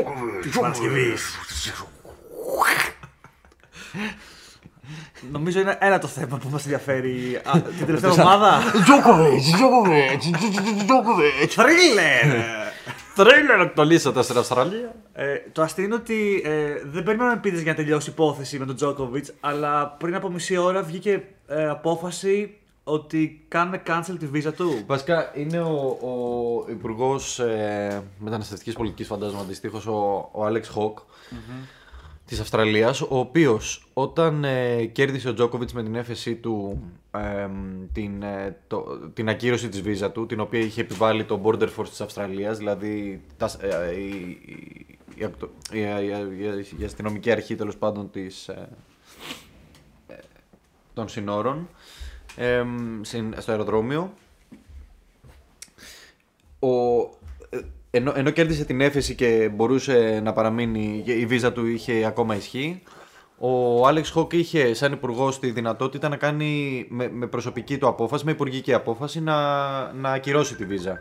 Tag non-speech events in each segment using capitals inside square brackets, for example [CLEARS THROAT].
είναι τα νέα τη Παρασκευή. Νομίζω είναι ένα το θέμα που μας ενδιαφέρει α, την [LAUGHS] τελευταία εβδομάδα. Τζόκοβιτς, Τζόκοβιτς, Τζόκοβιτς. Θρίλερ! Τρέιλερ το λύσατε στην Αυστραλία. Ε, το αστείο είναι ότι ε, δεν περιμέναμε πίτε για να τελειώσει η υπόθεση με τον Τζόκοβιτς, αλλά πριν από μισή ώρα βγήκε ε, απόφαση ότι κάνουμε cancel τη βίζα του. Βασικά είναι ο, ο Υπουργός ε, Μεταναστευτικής Πολιτικής, φαντάζομαι αντιστοίχως, ο, ο Άλεξ Χοκ της Αυστραλίας, ο οποίος όταν ε, κέρδισε ο Τζόκοβιτς με την έφεσή του ε, την, ε, το, την ακύρωση της βίζα του, την οποία είχε επιβάλει το Border Force της Αυστραλίας, δηλαδή τα, ε, η, η, η, η, αστυνομική αρχή τέλος πάντων της, ε, ε, των συνόρων στο αεροδρόμιο. Ο, ενώ, ενώ κέρδισε την έφεση και μπορούσε να παραμείνει, η βίζα του είχε ακόμα ισχύ, ο Άλεξ Χόκ είχε σαν υπουργό τη δυνατότητα να κάνει με, με, προσωπική του απόφαση, με υπουργική απόφαση, να, να ακυρώσει τη βίζα.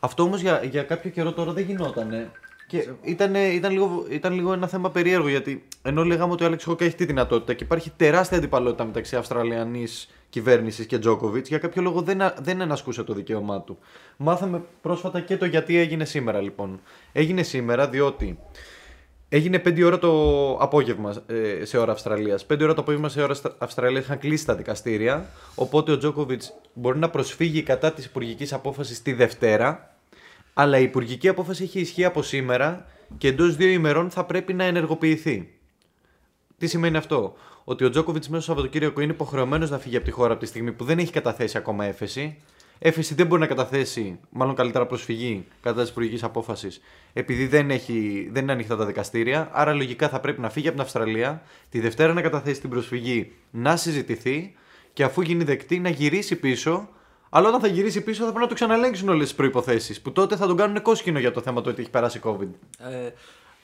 Αυτό όμως για, για κάποιο καιρό τώρα δεν γινόταν. Και ήταν, ήταν, λίγο, ήταν λίγο ένα θέμα περίεργο γιατί ενώ λέγαμε ότι ο Άλεξ Χόκ έχει τη δυνατότητα και υπάρχει τεράστια αντιπαλότητα μεταξύ Αυστραλιανής κυβέρνησης και Τζόκοβιτς, για κάποιο λόγο δεν, δεν ενασκούσε το δικαίωμά του. Μάθαμε πρόσφατα και το γιατί έγινε σήμερα λοιπόν. Έγινε σήμερα διότι Έγινε 5 ώρα το απόγευμα ε, σε ώρα Αυστραλίας. 5 ώρα το απόγευμα σε ώρα Αυστραλίας είχαν κλείσει τα δικαστήρια. Οπότε ο Τζόκοβιτς μπορεί να προσφύγει κατά της υπουργικής απόφασης τη Δευτέρα. Αλλά η υπουργική απόφαση έχει ισχύ από σήμερα και εντός δύο ημερών θα πρέπει να ενεργοποιηθεί. Τι σημαίνει αυτό, Ότι ο Τζόκοβιτς μέσα στο Σαββατοκύριακο είναι υποχρεωμένος να φύγει από τη χώρα από τη στιγμή που δεν έχει καταθέσει ακόμα έφεση έφεση δεν μπορεί να καταθέσει, μάλλον καλύτερα προσφυγή κατά τη υπουργική απόφασης, επειδή δεν, έχει, δεν είναι ανοιχτά τα δικαστήρια. Άρα λογικά θα πρέπει να φύγει από την Αυστραλία, τη Δευτέρα να καταθέσει την προσφυγή, να συζητηθεί και αφού γίνει δεκτή να γυρίσει πίσω. Αλλά όταν θα γυρίσει πίσω θα πρέπει να το ξαναλέγξουν όλες τις προποθέσει. Που τότε θα τον κάνουν κόσκινο για το θέμα του ότι έχει περάσει COVID. Ε,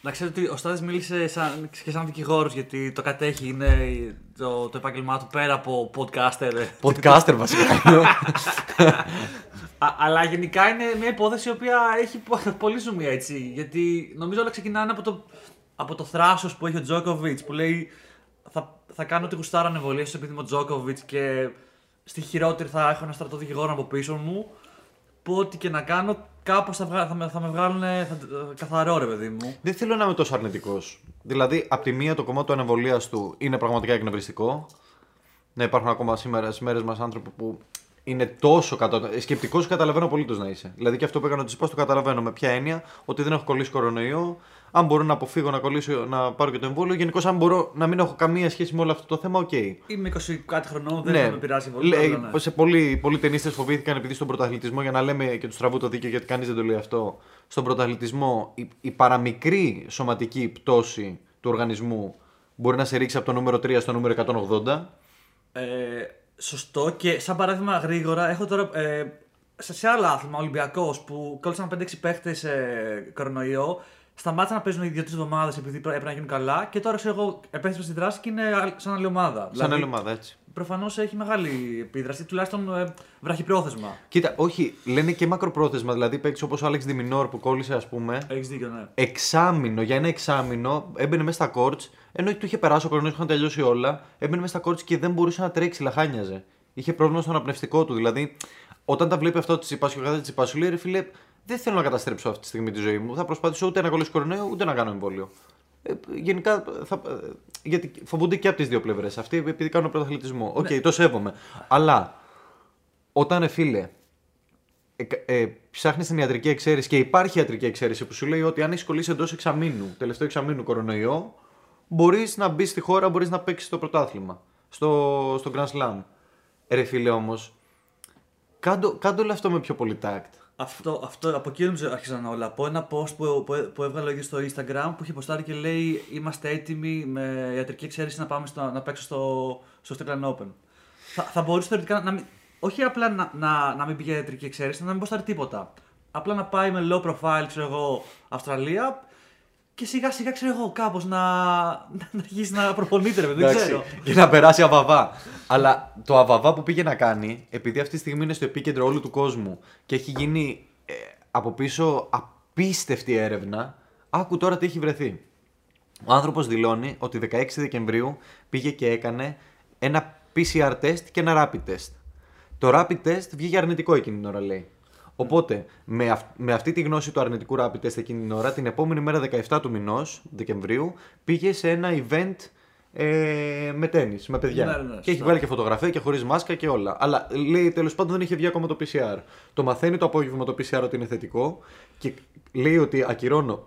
να ξέρετε ότι ο Στάδη μίλησε σαν, και σαν δικηγόρος γιατί το κατέχει, είναι το, το επάγγελμά του πέρα από podcaster. Podcaster βασικά. Α, αλλά γενικά είναι μια υπόθεση η οποία έχει πολύ ζουμί έτσι. Γιατί νομίζω όλα ξεκινάνε από το, από το θράσος που έχει ο Τζόκοβιτ που λέει θα, θα κάνω τη γουστάρα ανεβολία επειδή είμαι ο Τζόκοβιτ και στη χειρότερη θα έχω ένα στρατό δικηγόρο από πίσω μου. Που ό,τι και να κάνω κάπως θα, θα, με, θα με βγάλουν θα, καθαρό ρε παιδί μου. Δεν θέλω να είμαι τόσο αρνητικός. Δηλαδή, από τη μία το κομμάτι του ανεμβολίαστου είναι πραγματικά εκνευριστικό. Να υπάρχουν ακόμα σήμερα στις μέρες μας άνθρωποι που είναι τόσο κατά. Σκεπτικός καταλαβαίνω απολύτως να είσαι. Δηλαδή και αυτό που έκανα τη το καταλαβαίνω με ποια έννοια; Ότι δεν έχω κολλήσει κορονοϊό. Αν μπορώ να αποφύγω να κολλήσω, να πάρω και το εμβόλιο. Γενικώς, αν μπορώ να μην έχω καμία σχέση με όλο αυτό το θέμα, οκ. Okay. Είμαι 20 κάτι χρονών, δεν ναι. με πειράζει πολύ. ναι. Σε πολλοί, πολλοί τενίστες φοβήθηκαν επειδή στον πρωταθλητισμό, για να λέμε και του στραβού το δίκαιο, γιατί κανείς δεν το λέει αυτό. Στον πρωταθλητισμό, η, η παραμικρή σωματική πτώση του οργανισμού μπορεί να σε ρίξει από το νούμερο 3 στο νούμερο 180. Ε, Σωστό και σαν παράδειγμα γρήγορα έχω τώρα ε, σε, σε άλλο άθλημα Ολυμπιακός που κόλλησαν 5-6 παίχτες σε κορονοϊό. Σταμάτησαν να παίζουν οι 2-3 εβδομάδες επειδή έπρεπε να γίνουν καλά και τώρα ξέρω εγώ επέστρεψε στη δράση και είναι σαν άλλη ομάδα. Σαν δηλαδή, άλλη ομάδα, έτσι. Προφανώς έχει μεγάλη επίδραση, τουλάχιστον ε, βραχυπρόθεσμα. Κοίτα, όχι, λένε και μακροπρόθεσμα. Δηλαδή παίξεις όπως ο Άλεξ Ντε Μινόρ που κόλλησε, ας πούμε. Έχεις δίκιο, ναι. Εξάμηνο, για ένα εξάμηνο έμπαινε μέσα στα κόρτ ενώ του είχε περάσει ο κορονοϊός, είχαν τελειώσει όλα, έμπαινε μέσα στα κόρτ και δεν μπορούσε να τρέξει, λαχάνιαζε. Είχε πρόβλημα στον αναπνευστικό του. Δηλαδή, όταν τα βλέπει αυτό ο Τσιτσιπάς και ο κάθε Τσιτσιπάς, λέει ρε φίλε, δεν θέλω να καταστρέψω αυτή τη στιγμή τη ζωή μου. Θα προσπαθήσω ούτε να κολλήσω κορονοϊό, ούτε να κάνω εμβόλιο. Ε, γενικά, θα, ε, γιατί φοβούνται και από τις δύο πλευρές. Αυτοί επειδή κάνουν πρωταθλητισμό. OK, okay, ναι. το σέβομαι. Αλλά όταν, ε, φίλε, ε, ε, ψάχνεις την ιατρική εξαίρεση και υπάρχει ιατρική εξαίρεση που σου λέει ότι αν έχεις κολλήσει εντός εξαμήνου, τελευταίο εξαμήνου κορονοϊό, μπορείς να μπεις στη χώρα, μπορείς να παίξεις το πρωτάθλημα. Στο, στο Grand Slam. Ρε φίλε όμως, κάντο, κάντο όλο αυτό με πιο πολύ τάκτ. Αυτό, αυτό από εκεί νομίζω άρχισαν όλα. Από ένα post που, που, που έβγαλε ο ίδιος στο Instagram που είχε ποστάρει και λέει Είμαστε έτοιμοι με ιατρική εξαίρεση να πάμε στο, να παίξω στο, στο Strickland Open. Θα, θα μπορούσε θεωρητικά να μην. Όχι απλά να, να, να μην πήγε ιατρική εξαίρεση, να μην ποστάρει τίποτα. Απλά να πάει με low profile, ξέρω εγώ, Αυστραλία και σιγά σιγά ξέρω εγώ κάπως να, να αρχίσει να προπονείται, ρε δεν ξέρω. Και να περάσει αβαβά. Αλλά το αβαβά που πήγε να κάνει, επειδή αυτή τη στιγμή είναι στο επίκεντρο όλου του κόσμου και έχει γίνει ε, από πίσω απίστευτη έρευνα. Άκου τώρα τι έχει βρεθεί. Ο άνθρωπος δηλώνει ότι 16 Δεκεμβρίου πήγε και έκανε ένα PCR test και ένα rapid test. Το rapid test βγήκε αρνητικό εκείνη την ώρα, λέει. Οπότε, με, αυ- με αυτή τη γνώση του αρνητικού rapid test εκείνη την ώρα, την επόμενη μέρα 17 του μηνός, Δεκεμβρίου, πήγε σε ένα event ε, με τέννη, με παιδιά. Ναι, ναι, και σωστά. έχει βγάλει και φωτογραφία και χωρίς μάσκα και όλα. Αλλά λέει τέλος πάντων δεν είχε βγει ακόμα το PCR. Το μαθαίνει το απόγευμα το PCR ότι είναι θετικό και λέει ότι ακυρώνω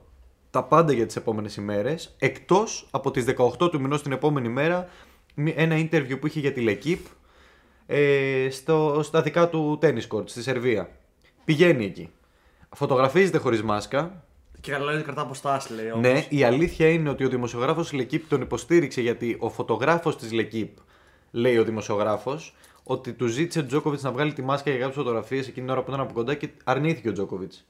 τα πάντα για τις επόμενες ημέρες, εκτός από τις 18 του μηνός την επόμενη μέρα, μη- ένα interview που είχε για τη L'Equipe ε, στο, στα δικά του tennis court στη Σερβία. Πηγαίνει εκεί. Φωτογραφίζεται χωρίς μάσκα. Και καλά λέει ότι κρατά αποστάσεις, λέει. όμως. Ναι, η αλήθεια είναι ότι ο δημοσιογράφος τη L'Equipe τον υποστήριξε γιατί ο φωτογράφος της L'Equipe, λέει ο δημοσιογράφος, ότι του ζήτησε ο Τζόκοβιτς να βγάλει τη μάσκα για κάποιες φωτογραφίες εκείνη την ώρα που ήταν από κοντά και αρνήθηκε ο Τζόκοβιτς.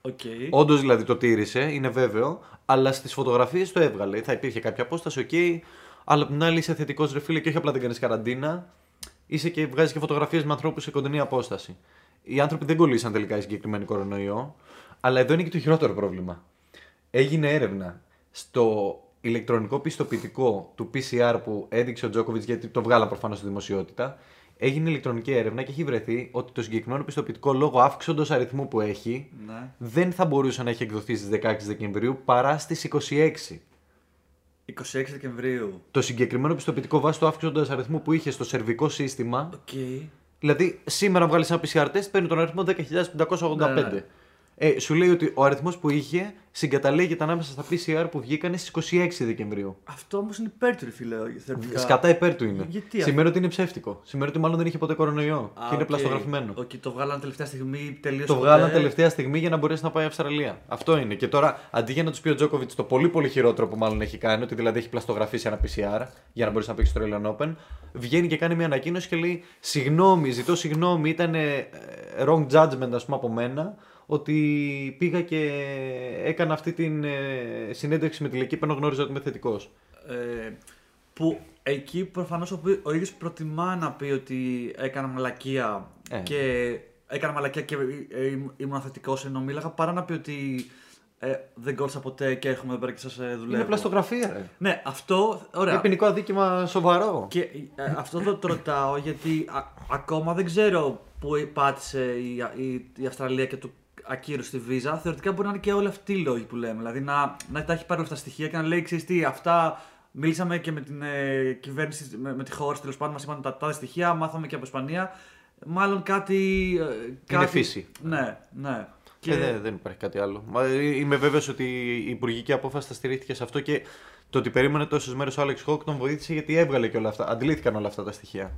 Οκ. Όντως δηλαδή το τήρησε, είναι βέβαιο, αλλά στις φωτογραφίες το έβγαλε. Θα υπήρχε κάποια απόσταση, οκ, αλλά απ' την άλλη είσαι θετικός ρε φίλε και όχι απλά δεν κάνεις καραντίνα, είσαι και βγάζεις και φωτογραφίες με ανθρώπους σε κοντινή απόσταση. Οι άνθρωποι δεν κολλήσαν τελικά οι συγκεκριμένοι κορονοϊό, αλλά εδώ είναι και το χειρότερο πρόβλημα. Έγινε έρευνα στο ηλεκτρονικό πιστοποιητικό του PCR που έδειξε ο Τζόκοβιτς, γιατί το βγάλαν προφανώς στη δημοσιότητα. Έγινε ηλεκτρονική έρευνα και έχει βρεθεί ότι το συγκεκριμένο πιστοποιητικό λόγω αύξοντος αριθμού που έχει Ναι. δεν θα μπορούσε να έχει εκδοθεί στις 16 Δεκεμβρίου παρά στις 26. 26 Δεκεμβρίου. Το συγκεκριμένο πιστοποιητικό βάσει του αύξοντος αριθμού που είχε στο σερβικό σύστημα, Οκ. Δηλαδή σήμερα βγάλεις ένα PCR test, παίρνει τον αριθμό 10.585. Ναι, ναι. Ε, σου λέει ότι ο αριθμός που είχε συγκαταλέγεται ανάμεσα στα PCR που βγήκαν στις 26 Δεκεμβρίου. Αυτό όμως είναι υπέρ του, ρε φίλε, θεωρητικά. Σκατά υπέρ του είναι. Γιατί Σημαίνει ότι είναι ψεύτικο. Σημαίνει ότι μάλλον δεν είχε ποτέ κορονοϊό. Α, και είναι οκ. πλαστογραφημένο. Οκ, το βγάλαν τελευταία στιγμή, τελείωσε. Το ποτέ. βγάλαν τελευταία στιγμή για να μπορέσει να πάει Αυστραλία. Αυτό είναι. Και τώρα αντί για να τους πει ο Τζόκοβιτς το πολύ πολύ χειρότερο που μάλλον έχει κάνει, ότι δηλαδή έχει πλαστογραφήσει ένα PCR για να μπορέσει να παίξει στο Australian Open, βγαίνει και κάνει μια ανακοίνωση και λέει: Συγγνώμη, ζητώ συγγνώμη, ήταν ε, wrong judgment, ας πούμε, από μένα, ότι πήγα και έκανα αυτή την ε, συνέντευξη με τη Λεκύπη ενώ γνώριζα ότι είμαι θετικός. Ε, που εκεί προφανώς ο, ποι- ο ίδιος προτιμά να πει ότι έκανα μαλακία Ε. και έκανα μαλακία και ε, ε, ήμουν θετικός ενώ μίλαγα παρά να πει ότι ε, δεν κόλλησα ποτέ και έρχομαι εδώ πέρα και σας δουλεύω. Είναι πλαστογραφία, ρε. Ναι, αυτό. Ωραία. Είναι ποινικό αδίκημα σοβαρό. Και ε, αυτό το, το ρωτάω γιατί α- ακόμα δεν ξέρω που πάτησε η, η, η Αυστραλία και του ακύρωσε τη βίζα. Θεωρητικά μπορεί να είναι και όλοι αυτοί οι λόγοι που λέμε. Δηλαδή να, να τα έχει πάρει όλα αυτά τα στοιχεία και να λέει: Ξέρεις τι, αυτά μίλησαμε και με την ε, κυβέρνηση, με, με τη χώρα τέλος πάντων, μας είπαν τα τάδε στοιχεία, μάθαμε και από Ισπανία. Μάλλον κάτι. ε, κάτι... φύση. Ναι, ναι. Και δεν, δεν υπάρχει κάτι άλλο. Μα, ε, Είμαι βέβαιος ότι η υπουργική απόφαση θα στηρίχθηκε σε αυτό και το ότι περίμενε τόσες μέρες ο Άλεξ Χόκ τον βοήθησε γιατί έβγαλε και όλα αυτά. Αντιλήθηκαν όλα αυτά τα στοιχεία.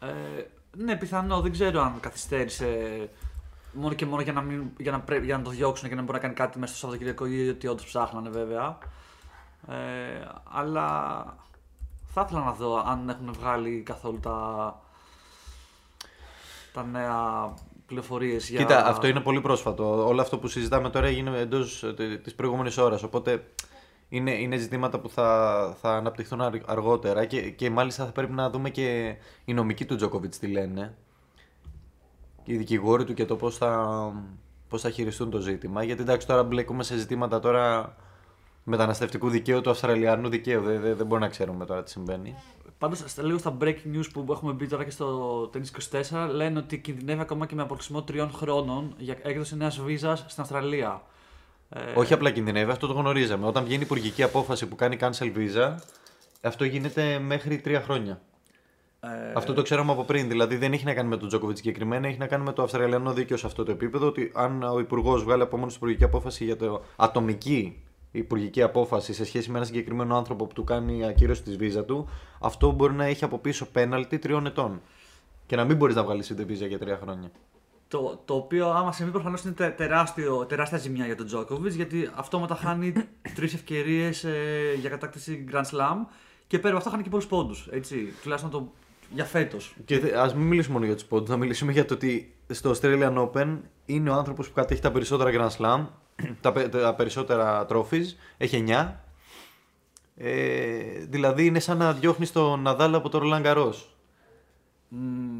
Ε, ναι, πιθανό. Δεν ξέρω αν καθυστέρησε μόνο και μόνο για να, μην, για να, πρέ- για να το διώξουν και να μπορεί να κάνει κάτι μέσα στο Σαββατοκύριακο ή ότι όντως ψάχνανε βέβαια. Ε, αλλά θα ήθελα να δω αν έχουν βγάλει καθόλου τα, τα νέα πληροφορίες για. Κοίτα, αυτό είναι πολύ πρόσφατο. Όλο αυτό που συζητάμε τώρα έγινε εντός της προηγούμενης ώρας. Οπότε είναι, είναι ζητήματα που θα, θα αναπτυχθούν αρ- αργότερα και, και μάλιστα θα πρέπει να δούμε και οι νομικοί του Τζόκοβιτς τι λένε. Και οι δικηγόροι του και το πώς θα, πώς θα χειριστούν το ζήτημα. Γιατί εντάξει, τώρα μπλέκουμε σε ζητήματα τώρα μεταναστευτικού δικαίου, του Αυστραλιανού δικαίου. Δεν, δεν, δεν μπορούμε να ξέρουμε τώρα τι συμβαίνει. Πάντως, λίγο στα breaking news που έχουμε μπει τώρα και στο Tennis 24, λένε ότι κινδυνεύει ακόμα και με αποκλεισμό τριών χρόνων για έκδοση νέας βίζας στην Αυστραλία. Ε, Όχι απλά κινδυνεύει, αυτό το γνωρίζαμε. Όταν βγαίνει υπουργική απόφαση που κάνει cancel visa, αυτό γίνεται μέχρι τρία χρόνια. Ε, Αυτό το ξέραμε από πριν. Δηλαδή δεν έχει να κάνει με τον Τζόκοβιτς συγκεκριμένα, έχει να κάνει με το Αυστραλιανό δίκαιο σε αυτό το επίπεδο. Ότι αν ο Υπουργός βγάλει από μόνος του υπουργική απόφαση για το ατομική υπουργική απόφαση σε σχέση με ένα συγκεκριμένο άνθρωπο που του κάνει ακύρωση της βίζα του, αυτό μπορεί να έχει από πίσω πέναλτι τριών ετών. Και να μην μπορείς να βγάλεις τη βίζα για τρία χρόνια. Το, το οποίο άμα συμβεί προφανώς είναι τε- τεράστιο, τεράστια ζημιά για τον Τζόκοβιτς γιατί αυτόματα χάνει [COUGHS] τρεις ευκαιρίες ε, για κατάκτηση Grand Slam και πέρα από αυτό χάνει και πολλούς πόντους. Τουλάχιστον το, για φέτος. Και ας μην μιλήσουμε μόνο για τους πόντους, να μιλήσουμε για το ότι στο Australian Open είναι ο άνθρωπος που κατέχει τα περισσότερα Grand Slam, [CLEARS THROAT] τα, πε- τα περισσότερα trophies, έχει 9. Ε, δηλαδή είναι σαν να διώχνεις τον Ναδάλ από το Roland Garros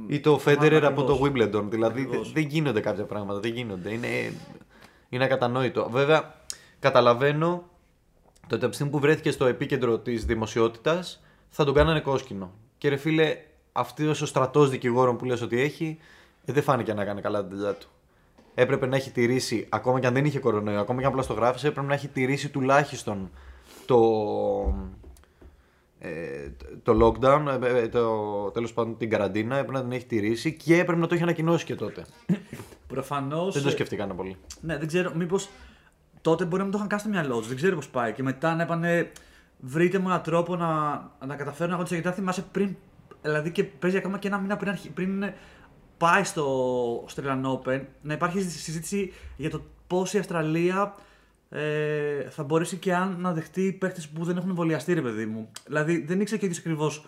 ή το Federer από το Wimbledon. Δηλαδή Ακριβώς. δεν γίνονται κάποια πράγματα. Δεν γίνονται. Είναι, Είναι ακατανόητο. Βέβαια, καταλαβαίνω το ότι από τη στιγμή που βρέθηκε στο επίκεντρο της δημοσιότητας θα τον κάνανε κόσκινο. Και ρε φίλε, αυτό ο στρατός δικηγόρων που λες ότι έχει, ε, δεν φάνηκε να κάνει καλά την δουλειά του. Έπρεπε να έχει τηρήσει, ακόμα και αν δεν είχε κορονοϊό, ακόμα και αν απλά στο γράφησε, έπρεπε να έχει τηρήσει τουλάχιστον το, ε, το lockdown, ε, ε, το, τέλος πάντων την καραντίνα, έπρεπε να την έχει τηρήσει και έπρεπε να το έχει ανακοινώσει και τότε. [COUGHS] Προφανώς. δεν το σκεφτήκανε πολύ. Ναι, δεν ξέρω, μήπως τότε μπορεί να μην το είχαν κάνει στο μυαλό τους. Δεν ξέρω πώς πάει. Και μετά να είπανε, βρείτε μου έναν τρόπο να, να καταφέρω να αγωνιστώ. Γιατί αν θυμάσαι πριν, δηλαδή και παίζει ακόμα και ένα μήνα πριν, αρχι- πριν πάει στο Australian Open, να υπάρχει συζήτηση για το πώς η Αυστραλία ε, θα μπορέσει και αν να δεχτεί παίχτε που δεν έχουν εμβολιαστεί, ρε παιδί μου. Δηλαδή δεν ήξερε και ο ακριβώς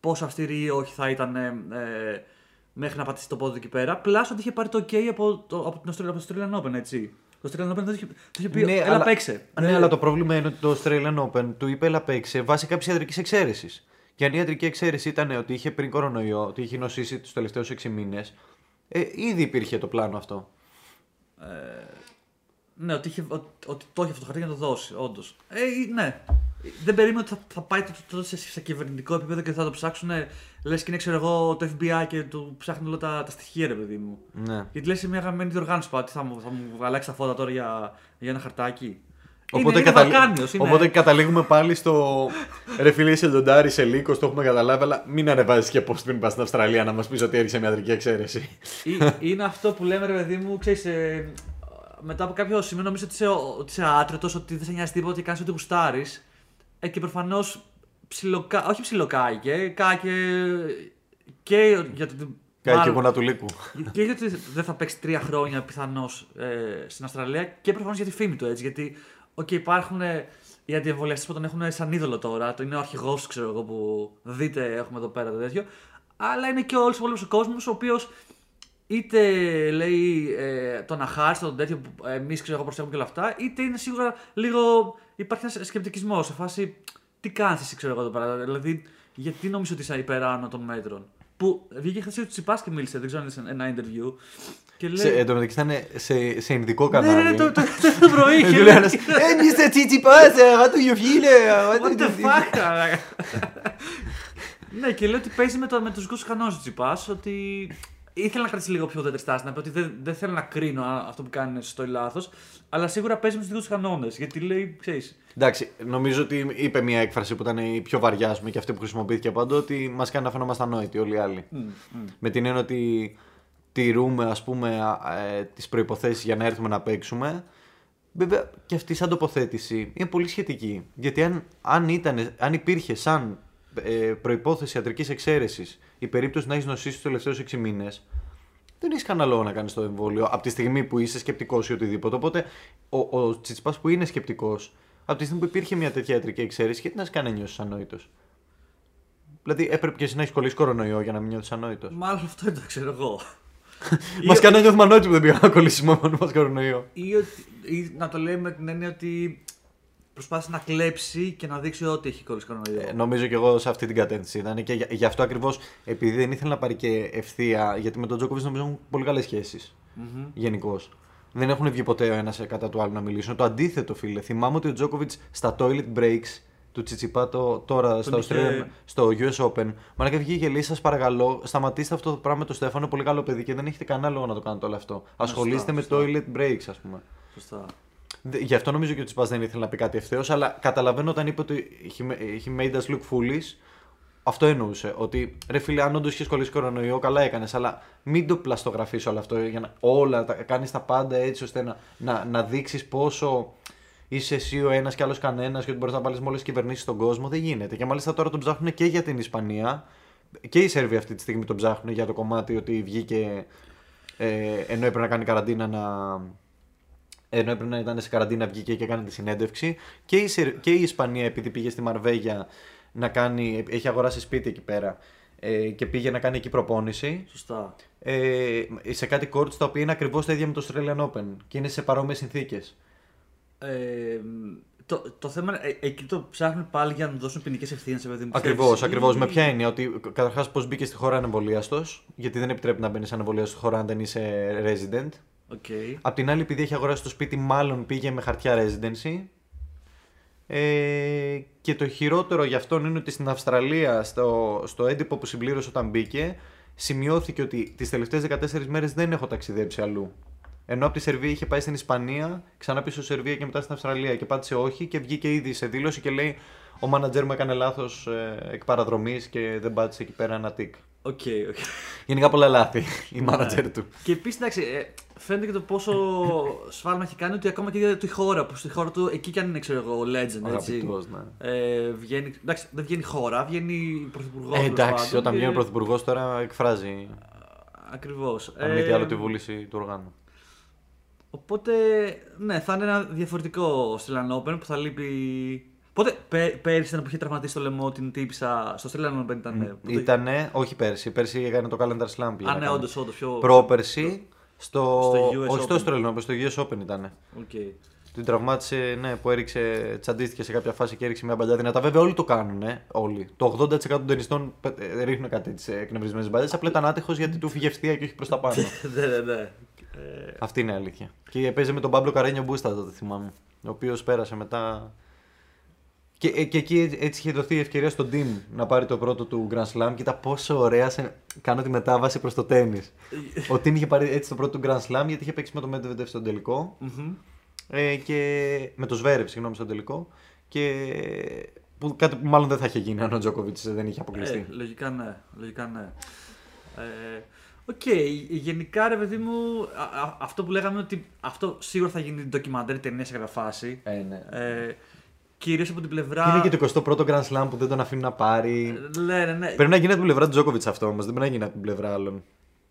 πόσο αυστηρή ή όχι θα ήταν ε, ε, μέχρι να πατήσει το πόδι του εκεί πέρα. Πλάς ότι είχε πάρει το OK από, το, από, την Australian, από το Australian Open, έτσι. Το Australian Open δεν είχε, το είχε πει, έλα αλλά, παίξε. Ναι, Ε, αλλά το πρόβλημα είναι ότι το Australian Open του είπε έλα παίξε βάσει κάποια ιατρικής εξαίρεσης. Και αν η ιατρική εξαίρεση ήταν ότι είχε πριν κορονοϊό, ότι είχε νοσήσει τους τελευταίους 6 μήνες, ε, ήδη υπήρχε το πλάνο αυτό. Ναι, ότι, είχε, ότι, ότι το είχε αυτό το χαρτί για να το δώσει, όντως. Ε, ναι. Δεν περίμενα ότι θα, θα πάει τότε το, σε, σε κυβερνητικό επίπεδο και θα το ψάξουν. Λες και είναι, ξέρω εγώ, το FBI και του ψάχνουν όλα τα, τα στοιχεία, ρε παιδί μου. Ναι. Γιατί λες μια γαμμένη διοργάνωση πάτη, θα μου, θα μου αλλάξει τα φώτα τώρα για, για ένα χαρτάκι. Οπότε, είναι, καταλή- είναι Βαλκάνιος, είναι. Οπότε καταλήγουμε πάλι στο ρε φίλε είσαι λιοντάρι σε λύκος, το έχουμε καταλάβει, αλλά μην ανεβάζεις και post πριν πας στην Αυστραλία να μας πεις ότι έριξε μια ιατρική εξαίρεση. Ή- είναι αυτό που λέμε, ρε παιδί μου, ξέρεις, ε, μετά από κάποιο σημείο νομίζω ότι είσαι, ότι είσαι άτρετος, ότι δεν σε νοιάζει τίποτα και κάνεις ό,τι γουστάρεις. Ε, και προφανώς ψιλοκα... όχι ψιλοκάγηκε, κάγηκε και για το ότι- Κάει και μάλλον- γονά του λύκου. και γιατί δεν θα παίξει τρία χρόνια πιθανώς ε, στην Αυστραλία και προφανώς για τη φήμη του έτσι. Γιατί οκ, υπάρχουν ε, οι αντιεμβολιαστές που τον έχουν σαν είδωλο τώρα. Το είναι ο αρχηγός, ξέρω εγώ, που δείτε, έχουμε εδώ πέρα το τέτοιο. Αλλά είναι και όλος ο κόσμος ο οποίος είτε λέει ε, τον αχάριστο, τον τέτοιο που εμείς ξέρω εγώ προσέχουμε και όλα αυτά, είτε είναι σίγουρα λίγο. Υπάρχει ένας σκεπτικισμός σε φάση. Τι κάνεις εσύ, ξέρω εγώ εδώ πέρα. Δηλαδή, γιατί νομίζω ότι είσαι υπεράνω των μέτρων; Που βγήκε χθες ο Τσιπάς και μίλησε, δεν ξέρω αν είδες ένα interview. Και λέει. Σε, εν τω μεταξύ ήταν σε, σε ειδικό ναι, κανάλι. ναι, ναι, το, το, το πρωί. [LAUGHS] Και και του λέει, λέει ένας, «Ε, Mr. Tsitsipas, ε, what do you feel, ε, what What do the you feel?» fuck, καλά. [LAUGHS] Ναι, και λέει ότι παίζει με, το, με τους δικού κανόνε του Τσιπάς. Ότι ήθελα να κρατήσει λίγο πιο ουδέτερη στάση. Να πει ότι δεν, δεν θέλω να κρίνω αν αυτό που κάνει είναι σωστό ή λάθος. Αλλά σίγουρα παίζει με τους δικούς κανόνες. Γιατί λέει, ξέρεις. Εντάξει, νομίζω ότι είπε μια έκφραση που ήταν η πιο βαριά ας πούμε, και αυτή που χρησιμοποιήθηκε παντού ότι μας κάνει να φαινόμαστε ανόητοι όλοι οι άλλοι. Με την έννοια ότι τηρούμε ας πούμε ε, τις προϋποθέσεις για να έρθουμε να παίξουμε. Βέβαια και αυτή σαν τοποθέτηση είναι πολύ σχετική. Γιατί αν, αν, ήταν, αν υπήρχε σαν ε, προϋπόθεση ιατρικής εξαίρεσης η περίπτωση να έχεις νοσήσει τους τελευταίους 6 μήνες δεν έχεις κανένα λόγο να κάνεις το εμβόλιο από τη στιγμή που είσαι σκεπτικός ή οτιδήποτε. Οπότε ο, ο Τσιτσπάς που είναι σκεπτικός, από τη στιγμή που υπήρχε μια τέτοια ιατρική εξαίρεση, γιατί να σε κάνει να νιώσεις ανόητος; Δηλαδή έπρεπε και εσύ να έχεις κολλήσει κορονοϊό για να μην νιώθεις ανόητος; Μάλλον αυτό δεν το ξέρω εγώ. [LAUGHS] Μας κάνει να νιώθουμε ανόητο που δεν πήγαμε να κολλήσουμε μόνο μας κορονοϊό. ή, ότι, ή να το λέει με την έννοια ότι προσπάθησε να κλέψει και να δείξει ότι έχει κολλήσει κορονοϊό. Ε, νομίζω και εγώ σε αυτή την κατεύθυνση ήταν και για, γι' αυτό ακριβώς επειδή δεν ήθελε να πάρει και ευθεία, γιατί με τον Τζόκοβιτς νομίζω έχουν πολύ καλές σχέσεις. Μμμ. Γενικώς. Δεν έχουν βγει ποτέ ο ένας κατά του άλλου να μιλήσουν. Το αντίθετο, φίλε. Θυμάμαι ότι ο Τζόκοβιτς στα toilet breaks του Τσιτσιπά το, τώρα στο, είχε- Australian- στο US Open. Μαλάκα βγήκε και λέει: Σας παρακαλώ, σταματήστε αυτό το πράγμα με τον Στέφανο. Πολύ καλό παιδί και δεν έχετε κανένα λόγο να το κάνετε όλο αυτό. Ασχολείστε με σωστά. toilet breaks, ας πούμε. Σωστά. Δε- Γι' αυτό νομίζω και ο Τσιπάς δεν ήθελε να πει κάτι ευθέως, αλλά καταλαβαίνω όταν είπε ότι he ma- he made us look foolish. Αυτό εννοούσε. Ότι ρε φίλε, αν όντως είχες κολλήσει κορονοϊό, καλά έκανες, αλλά μην το πλαστογραφείς όλο αυτό. Για να, όλα, τα, κάνεις τα πάντα έτσι ώστε να, να, να δείξεις πόσο είσαι εσύ ο ένας και άλλος κανένας και ότι μπορείς να βάλεις με όλε τι κυβερνήσεις στον κόσμο. Δεν γίνεται. Και μάλιστα τώρα τον ψάχνουν και για την Ισπανία. Και οι Σέρβοι αυτή τη στιγμή τον ψάχνουν για το κομμάτι ότι βγήκε. Ε, ενώ έπρεπε να κάνει καραντίνα να, ενώ έπρεπε να ήταν σε καραντίνα βγήκε και έκανε τη συνέντευξη. Και η, Σερ- και η Ισπανία, επειδή πήγε στη Μαρβέγια να κάνει. έχει αγοράσει σπίτι εκεί πέρα ε, και πήγε να κάνει εκεί προπόνηση. Σωστά. Ε, σε κάτι courts τα οποία είναι ακριβώς τα ίδια με το Australian Open και είναι σε παρόμοιες συνθήκες. Ε, το, το θέμα είναι, ε, εκεί το ψάχνουν πάλι για να δώσουν ποινικές ευθύνες σε παιδί μου. Ακριβώς, πιστεύεις, ακριβώς. ή- Με ποια έννοια, ότι καταρχάς πώς μπήκες στη χώρα ανεμβολίαστο, γιατί δεν επιτρέπει να μπαίνεις ανεμβολίαστο στη χώρα αν δεν είσαι resident. Okay. Απ' την άλλη, επειδή έχει αγοράσει το σπίτι, μάλλον πήγε με χαρτιά residency. Ε, και το χειρότερο για αυτόν είναι ότι στην Αυστραλία, στο, στο έντυπο που συμπλήρωσε όταν μπήκε, σημειώθηκε ότι τις τελευταίες 14 μέρες δεν έχω ταξιδέψει αλλού. Ενώ από τη Σερβία είχε πάει στην Ισπανία, ξανά πίσω στη Σερβία και μετά στην Αυστραλία και πάτησε όχι και βγήκε ήδη σε δήλωση και λέει ο μάνατζερ μου έκανε λάθος ε, εκ παραδρομής και δεν πάτησε εκεί πέρα ένα τικ. OK, okay, okay. Γενικά πολλά λάθη η μάνατζερ του. Και επίσης, εντάξει, ε, φαίνεται και το πόσο [LAUGHS] σφάλμα έχει κάνει ότι ακόμα και η τη χώρα που στη χώρα του εκεί κι αν είναι ξέρω εγώ legend. Αγαπητός, ναι. ε, βγαίνει, εντάξει, δεν βγαίνει χώρα, βγαίνει πρωθυπουργός. Ε, εντάξει, όταν βγαίνει ο πρωθυπουργός τώρα εκφράζει. Ακριβώς. Αν μη τι άλλο τη βούληση του οργάνου. Οπότε, ναι, θα είναι ένα διαφορετικό Australian Open που θα λείπει. Πότε, πέ, πέρυσι ήταν που είχε τραυματίσει το λαιμό την τύπισσα στο Australian Open ήταν. Mm. Ήτανε, όχι πέρσι. Πέρσι έκανε το Calendar Slam. Α, ναι, όντως, όντως. Πιο... Πρόπερσι. Στο, στο US όχι Open. στο Australian Open, στο US Open ήταν. Okay. Την τραυμάτισε, ναι, που έριξε, τσαντίστηκε σε κάποια φάση και έριξε μια μπαλιά δυνατά. Βέβαια, όλοι το κάνουν. Ε, όλοι. Το 80% των ταινιστών ε, ρίχνουν κάτι τις εκνευρισμένες μπαλιές. Απλά ήταν άτυχος γιατί του φύγε ευθεία και όχι προς τα [LAUGHS] πάνω. ναι, ναι, ναι. Αυτή είναι η αλήθεια. Και παίζει με τον Παύλο Καρένιο Μπούστα, τότε θυμάμαι. Ο οποίος πέρασε μετά. Και, ε, και εκεί έτσι είχε δοθεί η ευκαιρία στον Τιμ να πάρει το πρώτο του Grand Slam. Κοίτα πόσο ωραία σε... κάνω τη μετάβαση προς το τένις. Ο Τιμ είχε πάρει έτσι το πρώτο του Grand Slam γιατί είχε παίξει με το Medvedev στον τελικό. Mm-hmm. Ε, και... Με το Ζβέρεφ, συγγνώμη, στον τελικό. Και που, κάτι που μάλλον δεν θα είχε γίνει αν ο Τζόκοβιτς δεν είχε αποκλειστεί. Ε, λογικά ναι. Λογικά ναι. Ε, OK, okay. γενικά ρε παιδί μου, α, α, αυτό που λέγαμε ότι αυτό σίγουρα θα γίνει ντοκιμαντέρ ταινία σε κάποια φάση. Ε, ναι. Ε, Κυρίως από την πλευρά. Είναι και το 21ο Grand Slam που δεν τον αφήνουν να πάρει. Ναι, ναι, ναι. Πρέπει να γίνει από την πλευρά του Τζόκοβιτ αυτό όμως, δεν πρέπει να γίνει από την πλευρά άλλων.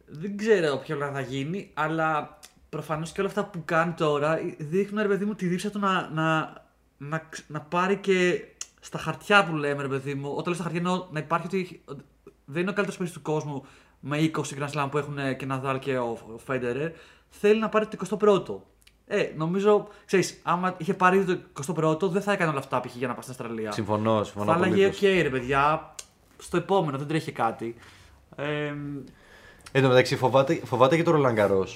Δεν ξέρω ποια πλευρά θα γίνει, αλλά προφανώς και όλα αυτά που κάνει τώρα δείχνουν ρε παιδί μου τη δίψα του να, να, να, να πάρει και στα χαρτιά που λέμε, ρε παιδί μου. Όταν λέω στα χαρτιά εννοώ να υπάρχει ότι δεν είναι ο καλύτερος παίκτης του κόσμου με 20 Grand Slam που έχουν και Ναδάλ και ο Φέντερερ. Θέλει να πάρει το 21ο. Ε, νομίζω, ξέρεις, άμα είχε πάρει το 21ο, δεν θα έκανε όλα αυτά π.χ. για να πάει στην Αυστραλία. Συμφωνώ, συμφωνώ. Θα έλεγε, OK, okay, ρε παιδιά, στο επόμενο δεν τρέχει κάτι. Ε, Εν τω μεταξύ, φοβάται, φοβάται και το Ρολάν Γκαρό.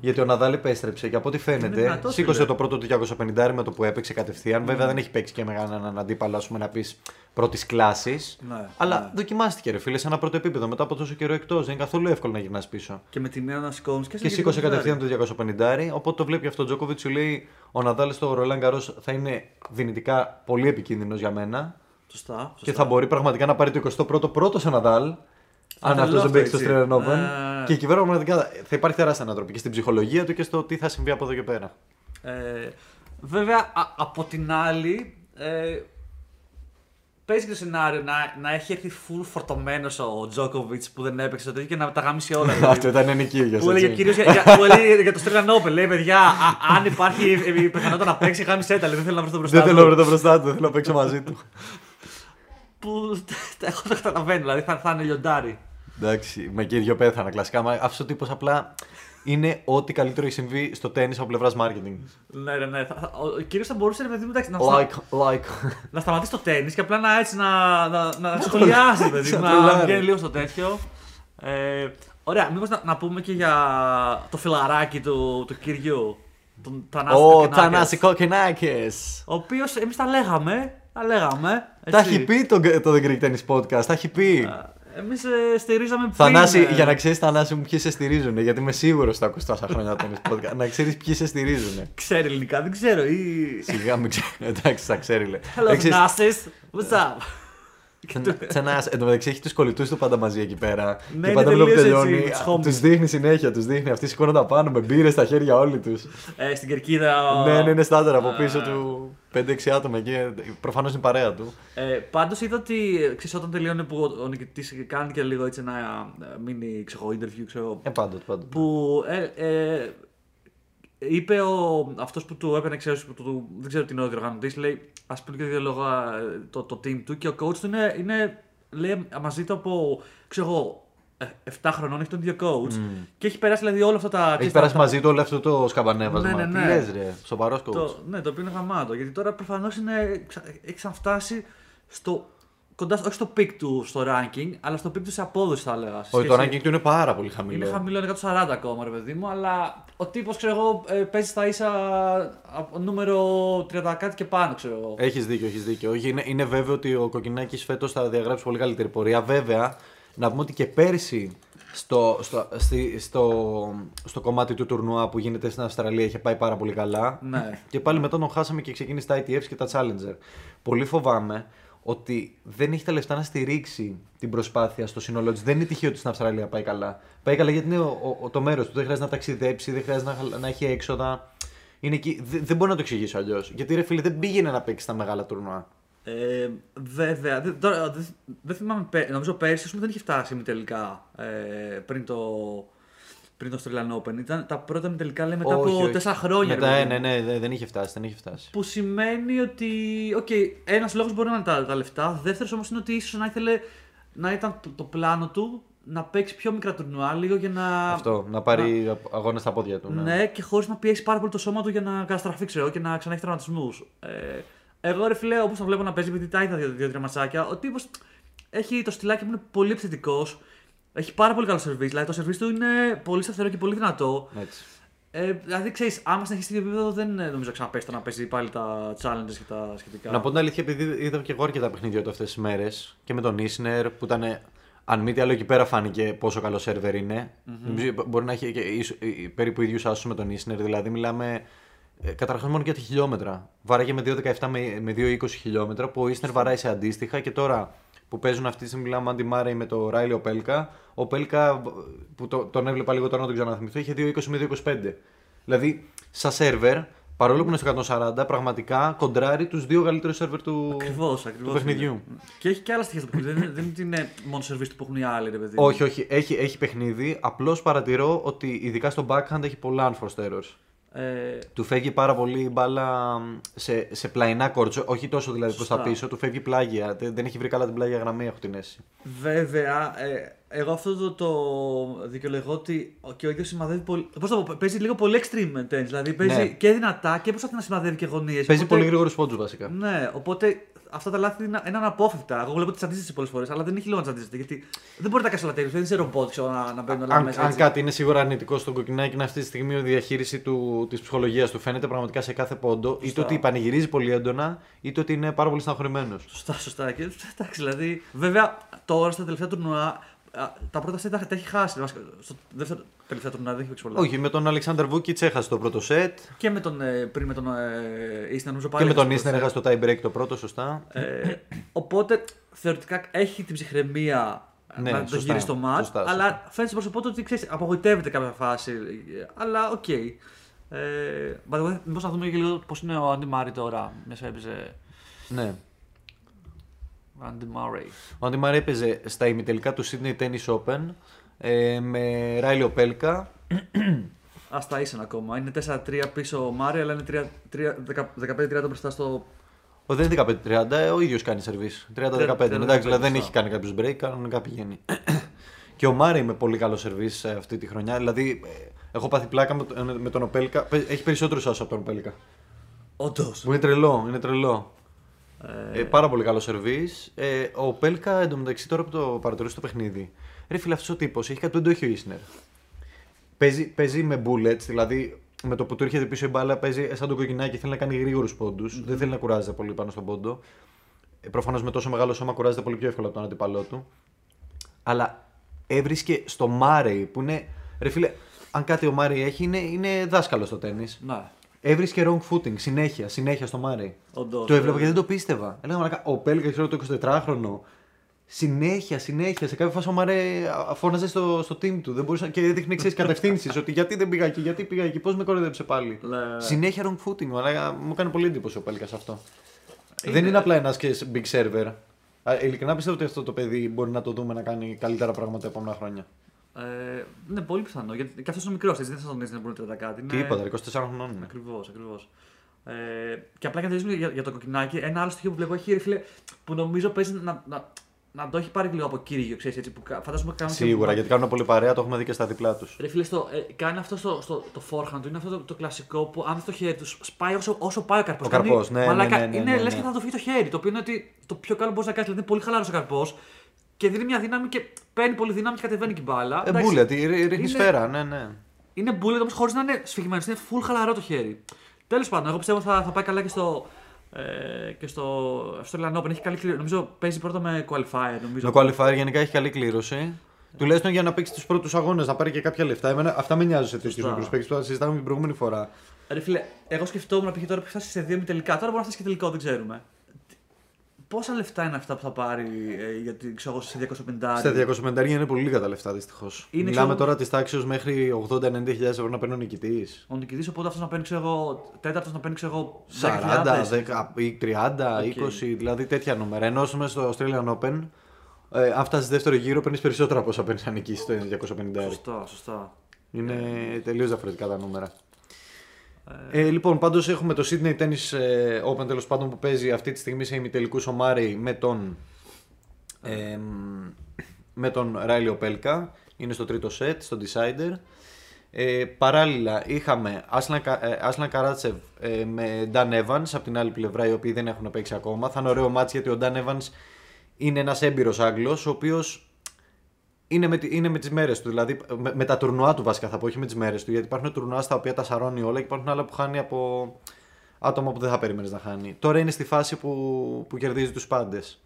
Γιατί ο Ναδάλ επέστρεψε και από ό,τι φαίνεται δυνατός, σήκωσε φίλε. το πρώτο του 250 με το που έπαιξε κατευθείαν. Βέβαια δεν έχει παίξει και με έναν αντίπαλο, ας πούμε, να πεις πρώτης κλάσης. Ναι, αλλά ναι. δοκιμάστηκε, ρε φίλε, σε ένα πρώτο επίπεδο μετά από τόσο καιρό εκτός. Δεν είναι καθόλου εύκολο να γυρνάς πίσω. και με τη νέα να σηκώνεις και, Και σήκωσε κατευθείαν το 250. Οπότε το βλέπει αυτό ο Τζόκοβιτς, σου λέει ο Ναδάλ στο Ρολάν Γκαρό θα είναι δυνητικά πολύ επικίνδυνος για μένα. Σωστά. σωστά. Και θα μπορεί πραγματικά να πάρει το 21ο πρώτο σε Ναδάλ. Αν το αυτός λέω δεν παίξει αυτό, στο έτσι. Australian Open. Ναι. Και εκεί πέρα πραγματικά θα υπάρχει τεράστια ανατροπή και στην ψυχολογία του και στο τι θα συμβεί από εδώ και πέρα. Ε, βέβαια, α, από την άλλη, ε, παίζει και το σενάριο να, να έχει έρθει full φορτωμένος ο Τζόκοβιτ που δεν έπαιξε το τέτοιο και να τα γάμισε όλα. [LAUGHS] δηλαδή. Αυτό ήταν νοικείο Που έλεγε κυρίως για, για, που έλεγε για το Australian Open. Λέει, παιδιά, α, αν υπάρχει η η πιθανότητα να παίξει, γάμισε τα. λέει, Δεν θέλω να βρω το μπροστά. Δεν θέλω του». να βρω το μπροστά του, δεν θέλω να παίξω μαζί του. Που [LAUGHS] εγώ το καταλαβαίνω, δηλαδή θα, θα είναι λιοντάρι. Εντάξει, με και δύο πέθανα κλασικά. Μα αυτός ο τύπος απλά είναι ό,τι καλύτερο έχει συμβεί στο τέννη από πλευράς marketing. Ναι, ναι, ναι. Θα, θα, ο κύριο θα μπορούσε ρε παιδί μου, εντάξει, να, στα- Like, like. να σταματήσει το τέννη και απλά να έτσι να, να, να σχολιάσει, παιδί [LAUGHS] μου, Σαν να τρολάρι. βγαίνει λίγο στο τέτοιο. Ε, ωραία, μήπως να, να πούμε και για το φιλαράκι του, του κυριού. Τον Θανάση Ο Κοκκινάκης, Θανάση Κοκκινάκης. Ο οποίος εμείς τα λέγαμε. Τα λέγαμε. Τα έχει πει το, το The Greek Tennis Podcast, τα έχει πει. Εμείς ε, στηρίζαμε πριν. Θανάση, ε, για να ξέρεις, Θανάση μου, ποιοι σε στηρίζουν. Γιατί είμαι σίγουρος ότι θα ακούσει τόσα χρόνια το Tennis Podcast. να ξέρεις ποιοι σε στηρίζουν. Ξέρει ελληνικά, δεν ξέρω. Ή... Σιγά μην ξέρει. Εντάξει, θα ξέρει. λέει. Hello, Ξέρεις, Θανάσης. What's up? Θανάση, εν τω μεταξύ έχει τους κολλητούς του πάντα μαζί εκεί πέρα. Ναι, και είναι πάντα με που τελείως τελειώνει, έτσι, με τους homies. τους δείχνει συνέχεια. Τους δείχνει. Αυτοί σηκώνονται πάνω με μπύρες στα χέρια όλοι τους. Ε, στην κερκίδα. ο- Ναι, ναι, είναι στάνταρ από Α. πίσω του 5-6 άτομα εκεί. Προφανώς είναι παρέα του. Ε, Πάντως είδα ότι ε, ξέρεις, όταν τελειώνει που ο, ο νικητής κάνει και λίγο έτσι ένα ε, mini ξέρω, interview, ξέρω, Ε, πάντοτε, πάντοτε. που ε, ε, είπε ο, αυτός που του έπαιρνε, ξέρεις, που του, δεν ξέρω τι είναι ο διοργανωτής, λέει ας πούμε και δύο λόγια ε, το, το team του και ο coach του είναι, είναι λέει, μαζί του από, ξέρω εγώ, ε, 7 χρονών, έχει τον ίδιο coach και έχει περάσει δηλαδή όλα αυτά τα... Έχει ξέρεις, περάσει τα- μαζί του όλο αυτό το σκαμπανέβασμα. Ναι, ναι, ναι. Τι λες ρε, σοβαρός coach. το, ναι, το οποίο είναι γαμάτο. Γιατί τώρα προφανώς έχει ξαναφτάσει στο κοντά, στο- όχι στο pick του στο ranking, αλλά στο pick του σε απόδοση θα έλεγα. σε Όχι, το σχέση- ranking του είναι πάρα πολύ χαμηλό. Είναι χαμηλό, είναι 140 ακόμα, ρε παιδί μου, αλλά ο τύπος, ξέρω εγώ, ε, παίζει στα ίσα από νούμερο 30 κάτι και πάνω, ξέρω εγώ. Έχεις δίκιο, έχεις δίκιο. Όχι, είναι, είναι βέβαιο ότι ο Κοκκινάκης φέτος θα διαγράψει πολύ καλύτερη πορεία. Βέβαια, να πούμε ότι και πέρσι στο, στο, στη- στο, στο κομμάτι του τουρνουά που γίνεται στην Αυστραλία είχε πάει πάρα πολύ καλά. Ναι. Και πάλι μετά τον χάσαμε και ξεκίνησε τα ITFs και τα Challenger. Πολύ φοβάμαι ότι δεν έχει τα λεφτά να στηρίξει την προσπάθεια στο σύνολό της. Δεν είναι τυχαίο ότι στην Αυστραλία πάει καλά. Πάει καλά γιατί είναι ο, ο- το μέρος του. Δεν χρειάζεται να ταξιδέψει, δεν χρειάζεται να, να έχει έξοδα. Είναι εκεί. Δεν, δεν μπορώ να το εξηγήσω αλλιώς. Γιατί ρε φίλε δεν πήγαινε να παίξει στα μεγάλα τουρνουά. Ε, βέβαια. Δεν, τώρα, δεν, δεν θυμάμαι. πέ- Νομίζω πέρσι ας πούμε, δεν είχε φτάσει ημιτελικά ε, πριν το. Πριν το Australian Open. Ήταν, τα πρώτα ημιτελικά λέει μετά Όχι, από όχι. τέσσερα χρόνια. Μετά, ρε ναι, παιδί μου. ναι, ναι, δεν είχε φτάσει. Δεν είχε φτάσει. Που σημαίνει ότι. OK, okay, ένας λόγος μπορεί να είναι τα, τα λεφτά. Δεύτερος όμως είναι ότι ίσως να ήθελε να ήταν το, το πλάνο του να παίξει πιο μικρά τουρνουά λίγο για να. Αυτό, να πάρει αγώνα στα πόδια του. Ναι, και χωρίς να πιέσει πάρα πολύ το σώμα του για να καταστραφεί, ξέρω και να ξανά έχει τραυματισμούς. Ε, εγώ ρε φιλέ, όπως το βλέπω να παίζει, επειδή τα είδα δύο-τρία ματσάκια, ο τύπος έχει το στυλάκι που είναι πολύ επιθετικός. Έχει πάρα πολύ καλό σερβίς, δηλαδή το σερβίς του είναι πολύ σταθερό και πολύ δυνατό. Έτσι. Ε, δηλαδή ξέρεις, άμα συνεχίσει το επίπεδο, δεν ε, νομίζω ξαναπέσει το να παίζει πάλι τα challenges και τα σχετικά. Να πω την αλήθεια, επειδή είδα και εγώ αρκετά παιχνίδια του αυτές τις μέρες και με τον Ισνερ που ήταν. Αν μη τι άλλο, εκεί πέρα φάνηκε πόσο καλό σερβερ είναι. Νομίζω μπορεί να έχει και ίσο- ε, ε, περίπου ίδιους άσους με τον Ισνερ. Δηλαδή, μιλάμε ε, καταρχάς μόνο για τα χιλιόμετρα. Βάραγε με 2,17 με, με 2,20 χιλιόμετρα που ο Ισνερ βαράει σε αντίστοιχα και τώρα που παίζουν αυτή τη στιγμή, μιλάμε Άντι Μάρεϊ με το Ράιλι ο Πέλκα. Ο Πέλκα, που το, τον έβλεπα λίγο τώρα να τον ξαναθυμηθώ, είχε 2,20 με 2,25. Δηλαδή, σαν σερβερ, παρόλο που είναι στο 140, πραγματικά κοντράρει τους δύο καλύτερους σερβερ του, Ακριβώς, ακριβώς. του παιχνιδιού. Και έχει και άλλα στοιχεία στο παιχνίδι. δεν, δεν είναι ότι είναι μόνο σερβίς του που έχουν οι άλλοι, ρε παιδί. μου. Όχι, όχι, έχει, έχει παιχνίδι. Απλώς παρατηρώ ότι ειδικά στο backhand έχει πολλά unforced errors. Ε, Του φεύγει πάρα πολύ η μπάλα σε, σε πλαϊνά κόρτσο, όχι τόσο δηλαδή προς τα Σωστά. πίσω, του φεύγει πλάγια. Δεν, δεν έχει βρει καλά την πλάγια γραμμή, έχω την αίσθηση. Βέβαια, ε, εγώ αυτό το, το δικαιολογώ ότι ο- και ο ίδιος σημαδεύει πολύ. Πώς το πω, παίζει λίγο πολύ extreme tennis. Δηλαδή παίζει Ναι. και δυνατά και προσπαθεί να σημαδεύει και γωνίες. Παίζει πολύ γρήγορους πόντους βασικά. Ναι, οπότε αυτά τα λάθη είναι, είναι αναπόφευκτα. Εγώ βλέπω τις αντίστοιχε πολλές φορές, αλλά δεν έχει λόγο να τις αντίστοιχε. Γιατί δεν μπορεί να τα κάνεις όλα τέλειω. Δεν είσαι ρομπότ ξέρω, να, να μπαίνουν όλα Αν, μέσα. αν έτσι. κάτι είναι σίγουρα αρνητικό στον κοκκινάκι είναι αυτή τη στιγμή η διαχείριση του, της ψυχολογίας του. Φαίνεται πραγματικά σε κάθε πόντο. Είτε ότι πανηγυρίζει πολύ έντονα, είτε ότι είναι πάρα πολύ στεναχωρημένος. Σωστά, σωστά. Και, εντάξει, δηλαδή, βέβαια τώρα στα τελευταία τουρνουά α, τα πρώτα σετ τα, τα έχει χάσει. Βασικά, Στο δεύτερο τελευταία τουρνουά δεν έχει παίξει πολλά. Όχι, με τον Αλεξάνδρ Βούκιτ έχασε το πρώτο σετ. Και με τον, ε, πριν με τον ε, Ίσνα, νομίζω Και πάλι. με τον έχασε το Ίσνερ πρώτο έχασε το tie break το πρώτο, σωστά. Ε, οπότε θεωρητικά έχει την ψυχραιμία Ναι, να το σωστά, γυρίσει στο match. σωστά, σωστά. Αλλά φαίνεται στο πρόσωπό του ότι ξέρεις, απογοητεύεται κάποια φάση. Αλλά οκ. Ε, by the way, μήπως να δούμε και λίγο πώς είναι ο Άντι Μάρι τώρα. Μια έπαιζε. Ναι. Άντι Μάρι. Ο Αντι Μάρι έπαιζε στα ημιτελικά του Sydney Tennis Open ε, με Ράιλι Οπέλκα. [CLEARS THROAT] Α τα ίσαν ακόμα. Είναι 4-3 πίσω ο Μάρι, αλλά είναι 15-30 μπροστά στο. Ο δεν είναι 15-30, ε, ο ίδιος κάνει σερβίς. 30-15. 30-15, Εντάξει, δηλαδή δεν σωστά. έχει κάνει κάποιους break, κανονικά πηγαίνει. [CLEARS THROAT] και ο Μάρι με πολύ καλό σερβίς ε, αυτή τη χρονιά. Δηλαδή, ε, έχω πάθει πλάκα με, το- με τον Οπέλκα. Παι- Έχει περισσότερους άσου από τον Οπέλκα. Όντως. Που είναι τρελό, είναι τρελό. Ε, πάρα πολύ καλός σερβίς. Ε, ο Πέλκα εντωμεταξύ τώρα που το παρατηρούσε το παιχνίδι. Ρε φίλε, αυτός ο τύπος έχει κάτι που δεν το έχει ο Ισνερ. Παίζει, παίζει με bullets, δηλαδή με το που του έρχεται πίσω η μπάλα παίζει σαν το κοκκινάκι. Θέλει να κάνει γρήγορους Δεν θέλει να κουράζεται πολύ πάνω στον πόντο. Ε, Προφανώς με τόσο μεγάλο σώμα κουράζεται πολύ πιο εύκολα από τον αντίπαλό του. Αλλά έβρισκε στο Μάρεϊ που είναι. Ρε φίλε, αν κάτι ο Μάρεϊ έχει είναι, είναι δάσκαλος στο τέννη. Ναι. Έβρισκε wrong footing συνέχεια, συνέχεια στο Μάρεϊ. Όντως, Το έβλεπα ε. και δεν το πίστευα. Έλεγα μαλάκα, ο Πέλκα, ξέρω το 24χρονο. Συνέχεια, συνέχεια. Σε κάποια φάση ο Μαρέ α, φώναζε στο, στο team του. Δεν μπορούσε, να- και έδειχνε εξή [LAUGHS] κατευθύνσεις. ότι γιατί δεν πήγα εκεί, γιατί πήγα εκεί, πώς με κοροϊδέψε πάλι. Ναι. Συνέχεια wrong footing. Αλλά μου κάνει πολύ εντύπωση ο Πέλκας αυτό. Είναι- Δεν είναι απλά ένας και big server. Α, Ειλικρινά πιστεύω ότι αυτό το παιδί μπορεί να το δούμε να κάνει καλύτερα πράγματα τα επόμενα χρόνια. Ε, ναι, πολύ πιθανό. Γιατί και αυτός είναι μικρός, έτσι δεν θα τον δεις να μπορεί να κάτι. Είναι... Τίποτα, ρε, 24 χρονών είναι. Ακριβώς, ακριβώς. Ε, και απλά για να τελειώσουμε για, για το κοκκινάκι, ένα άλλο στοιχείο που βλέπω έχει ρε φίλε, που νομίζω παίζει να, να, να το έχει πάρει λίγο από κύριο, ξέρεις, έτσι, που κα- φαντάζομαι κάνουν και- Σίγουρα, γιατί κάνουν πολύ παρέα, το έχουμε δει και στα διπλά τους. Ρε φίλε, στο, ε, κάνει αυτό στο, στο το forehand του, είναι αυτό το, το κλασικό που αν δεις το χέρι τους σπάει όσο, όσο πάει ο καρπός. Ο καρπός, ναι, ναι, ναι, ναι, είναι ναι, λες ναι. και θα το φύγει το χέρι. Το οποίο είναι ότι το πιο καλό μπορείς να κάνεις. Δηλαδή είναι πολύ χαλαρό ο καρπός και δίνει μια δύναμη και παίρνει πολύ δύναμη και κατεβαίνει και η μπάλα. Ε, Εντάξει, μπούλετ, ρίχνει είναι- σφαίρα, ναι, ναι. Είναι bullet όμω χωρί να είναι σφιγμένο. Είναι full χαλαρό το χέρι. Τέλο πάντων, εγώ πιστεύω θα, θα πάει καλά και στο. Ε, και στο Australian Open έχει καλή κλήρωση. Νομίζω παίζει πρώτα με qualifier. Νομίζω. Το qualifier γενικά έχει καλή κλήρωση. Τουλάχιστον για να παίξει του πρώτου αγώνε, να πάρει και κάποια λεφτά. Εμένα, αυτά με νοιάζουν σε τέτοιου Σωστά. μικρού παίκτε που τα συζητάμε την προηγούμενη φορά. Ρε φίλε, εγώ σκεφτόμουν π.χ. τώρα που φτάσει σε δύο μη τελικά. Τώρα μπορεί να φτάσει και τελικό, δεν ξέρουμε. Πόσα λεφτά είναι αυτά που θα πάρει ε, για την ξέρω, εγώ, σε 250. Στα 250 είναι πολύ λίγα τα λεφτά δυστυχώς. Είναι, Μιλάμε ξέρω- τώρα της τάξης μέχρι 80-90 χιλιάδες ευρώ να παίρνει ο νικητής. Ο νικητής, οπότε αυτός να παίρνει, ξέρω εγώ, τέταρτος να παίρνει, ξέρω εγώ, 40, 10.000. 10, ή 30, Οκ. 20, δηλαδή τέτοια νούμερα. Ενώ ας πούμε στο Australian Open, ε, αν φτάσει δεύτερο γύρο, παίρνεις περισσότερα από όσα παίρνεις αν νικήσεις το 250. Σωστά, σωστά. Είναι τελείως διαφορετικά τα νούμερα. Ε, λοιπόν, πάντως έχουμε το Sydney Tennis ε, Open τέλος πάντων που παίζει αυτή τη στιγμή σε ημιτελικού ο Μάρι με τον, ε, με τον Ράιλι Οπέλκα. Είναι στο τρίτο set, στο Decider. Ε, παράλληλα είχαμε Άσλαν, Κα- ε, Άσλαν Καράτσεβ ε, με Dan Evans από την άλλη πλευρά οι οποίοι δεν έχουν παίξει ακόμα. Θα είναι ωραίο μάτς γιατί ο Dan Evans είναι ένας έμπειρος Άγγλος ο οποίος είναι με, τη- είναι με τις μέρες του. Δηλαδή με, με τα τουρνουά του βασικά θα πω, όχι με τις μέρες του. Γιατί υπάρχουν τουρνουά στα οποία τα σαρώνει όλα και υπάρχουν άλλα που χάνει από άτομα που δεν θα περίμενες να χάνει. Τώρα είναι στη φάση που, που κερδίζει τους πάντες.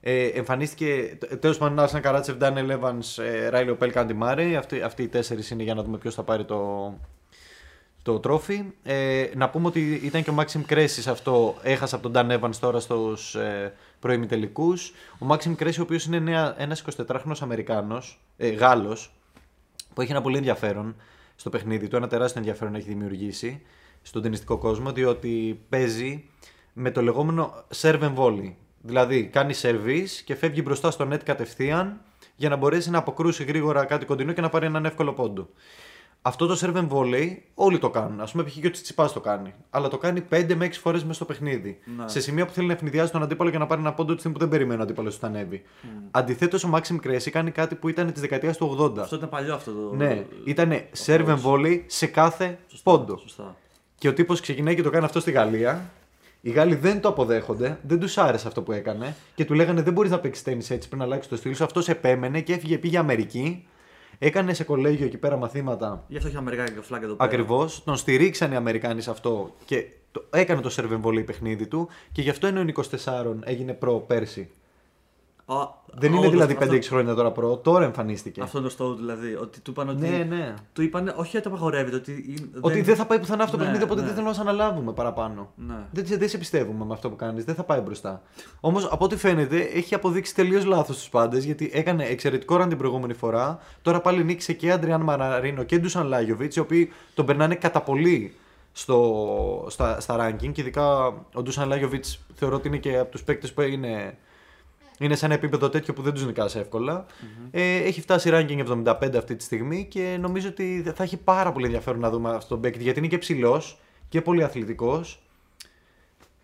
Ε, εμφανίστηκε τέλος πάντων Άσαν Καράτσεφ, Ντάνιελ Εύαν, Ράιλιο Πέλκα, Αντιμάρε. Αυτοί, αυτοί οι τέσσερις είναι για να δούμε ποιος θα πάρει το, το τρόφι. Ε, να πούμε ότι ήταν και ο Μάξιμ Κρέση αυτό. Έχασε από τον Νταν Evans τώρα στους ε, προημιτελικούς. Ο Μάξιμ Κρέση, ο οποίος είναι ένας 24χρονο Αμερικάνος, ε, Γάλλος, που έχει ένα πολύ ενδιαφέρον στο παιχνίδι του. Ένα τεράστιο ενδιαφέρον έχει δημιουργήσει στον ταινιστικό κόσμο, διότι παίζει με το λεγόμενο serve and volley. Δηλαδή κάνει service και φεύγει μπροστά στο net κατευθείαν για να μπορέσει να αποκρούσει γρήγορα κάτι κοντινό και να πάρει έναν εύκολο πόντο. Αυτό το serve and volley όλοι το κάνουν. Α πούμε, π.χ. και ο Τσιτσιπάς το κάνει. Αλλά το κάνει 5 με 6 φορές μέσα στο παιχνίδι. Ναι. Σε σημεία που θέλει να ευνηδιάσει τον αντίπαλο για να πάρει ένα πόντο τη στιγμή που δεν περιμένει ο αντίπαλος του ανέβει. Mm. Αντιθέτως, ο Maxim Cressy κάνει κάτι που ήταν της δεκαετίας του 80. Αυτό ήταν παλιό αυτό το. Ναι, ήταν serve and volley σε κάθε πόντο. Σωστά. Και ο τύπος ξεκινάει και το κάνει αυτό στη Γαλλία. Οι Γάλλοι δεν το αποδέχονται, δεν τους άρεσε αυτό που έκανε και του λέγανε δεν μπορείς να παίξεις τέννη έτσι πριν αλλάξεις το στυλ σου. Αυτός επέμενε και έφυγε, πήγε Αμερική. Έκανε σε κολέγιο εκεί πέρα μαθήματα Γι' αυτό έχει Αμερικάνικο φλаг εδώ πέρα. Ακριβώς. Τον στηρίξαν οι Αμερικάνοι σε αυτό και το, έκανε το serve and volley παιχνίδι του και γι' αυτό είναι ο 24 έγινε προ πέρσι. Α, Δεν είναι όντως, δηλαδή αυτό- 5-6 χρόνια τώρα προ, τώρα εμφανίστηκε. Αυτό είναι το στόχο δηλαδή. Ότι του είπαν ότι. Ναι, ναι. Του είπαν όχι ότι απαγορεύεται. Ότι, είναι- Ότι δεν θα πάει πουθενά αυτό το Ναι, παιχνίδι, οπότε ναι. δεν θέλουμε να σε αναλάβουμε παραπάνω. Ναι. Δεν, σε- δεν σε πιστεύουμε με αυτό που κάνεις, δεν θα πάει μπροστά. Όμως από ό,τι φαίνεται έχει αποδείξει τελείως λάθος τους πάντες γιατί έκανε εξαιρετικό ραν την προηγούμενη φορά. Τώρα πάλι νίκησε και Αντριάν Μαραρίνο και Ντούσαν Λάγιοβιτ, οι οποίοι τον περνάνε κατά πολύ στο, στα, στα ranking. Και ειδικά ο Ντούσαν Λάγιοβιτ θεωρώ ότι είναι και από τους παίκτες που είναι, είναι σε ένα επίπεδο τέτοιο που δεν τους νικάς εύκολα. Ε, έχει φτάσει ranking 75 αυτή τη στιγμή και νομίζω ότι θα έχει πάρα πολύ ενδιαφέρον να δούμε αυτόν τον παίκτη γιατί είναι και ψηλός και πολύ αθλητικός.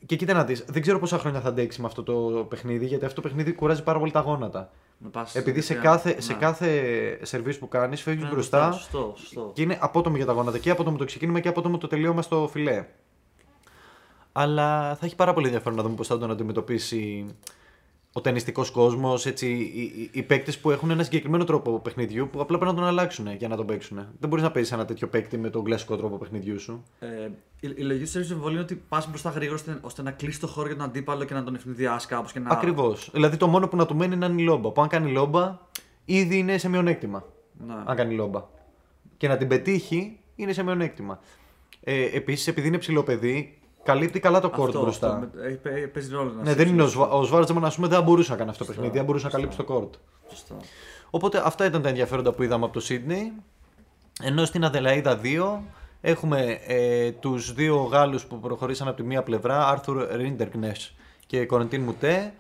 Και κοίτα να δεις, δεν ξέρω πόσα χρόνια θα αντέξει με αυτό το παιχνίδι, γιατί αυτό το παιχνίδι κουράζει πάρα πολύ τα γόνατα. Να πας Επειδή σε κατευθείαν. κάθε, σε Ναι. κάθε σερβίς που κάνεις φεύγεις Ναι, μπροστά Σωστό, σωστό. και είναι απότομο για τα γόνατα. Και απότομο το ξεκίνημα και απότομο το τελείωμα στο φιλέ. Αλλά θα έχει πάρα πολύ ενδιαφέρον να δούμε πώς θα τον αντιμετωπίσει ο ταινιστικός κόσμος, οι, οι, οι παίκτες που έχουν ένα συγκεκριμένο τρόπο παιχνιδιού που απλά πρέπει να τον αλλάξουν για να τον παίξουν. Δεν μπορείς να παίζεις ένα τέτοιο παίκτη με τον κλασικό τρόπο παιχνιδιού σου. Ε, η, η λογική του service εμβολίου είναι ότι πας μπροστά γρήγορα ώστε, ώστε να κλείσει το χώρο για τον αντίπαλο και να τον ευνηδιάσει κάπως. Να... Ακριβώς. Δηλαδή το μόνο που να του μένει είναι να είναι η λόμπα. Που αν κάνει λόμπα, ήδη είναι σε μειονέκτημα. Ναι. Αν κάνει λόμπα. Και να την πετύχει, είναι σε μειονέκτημα. Ε, Επίσης, επειδή είναι ψηλό παιδί, καλύπτει καλά το κόρτ Αυτό, μπροστά. αυτό, με- έχει- παί- παίζει ρόλο. να Ναι, σε- δεν είναι ο, Σβα... ο Σβάρτζεμαν, ας πούμε, δεν θα μπορούσε να κάνει αυτό το Σωστά, παιχνίδι, δεν μπορούσε να σωστά. καλύψει το κόρτ. Σωστά. Οπότε αυτά ήταν τα ενδιαφέροντα που είδαμε από το Σίδνεϊ. Ενώ στην Αδελαίδα 2 έχουμε ε, τους δύο Γάλλους που προχωρήσαν από τη μία πλευρά, Άρθουρ Ρίντερμνες και Κορεντίν Μουτέ.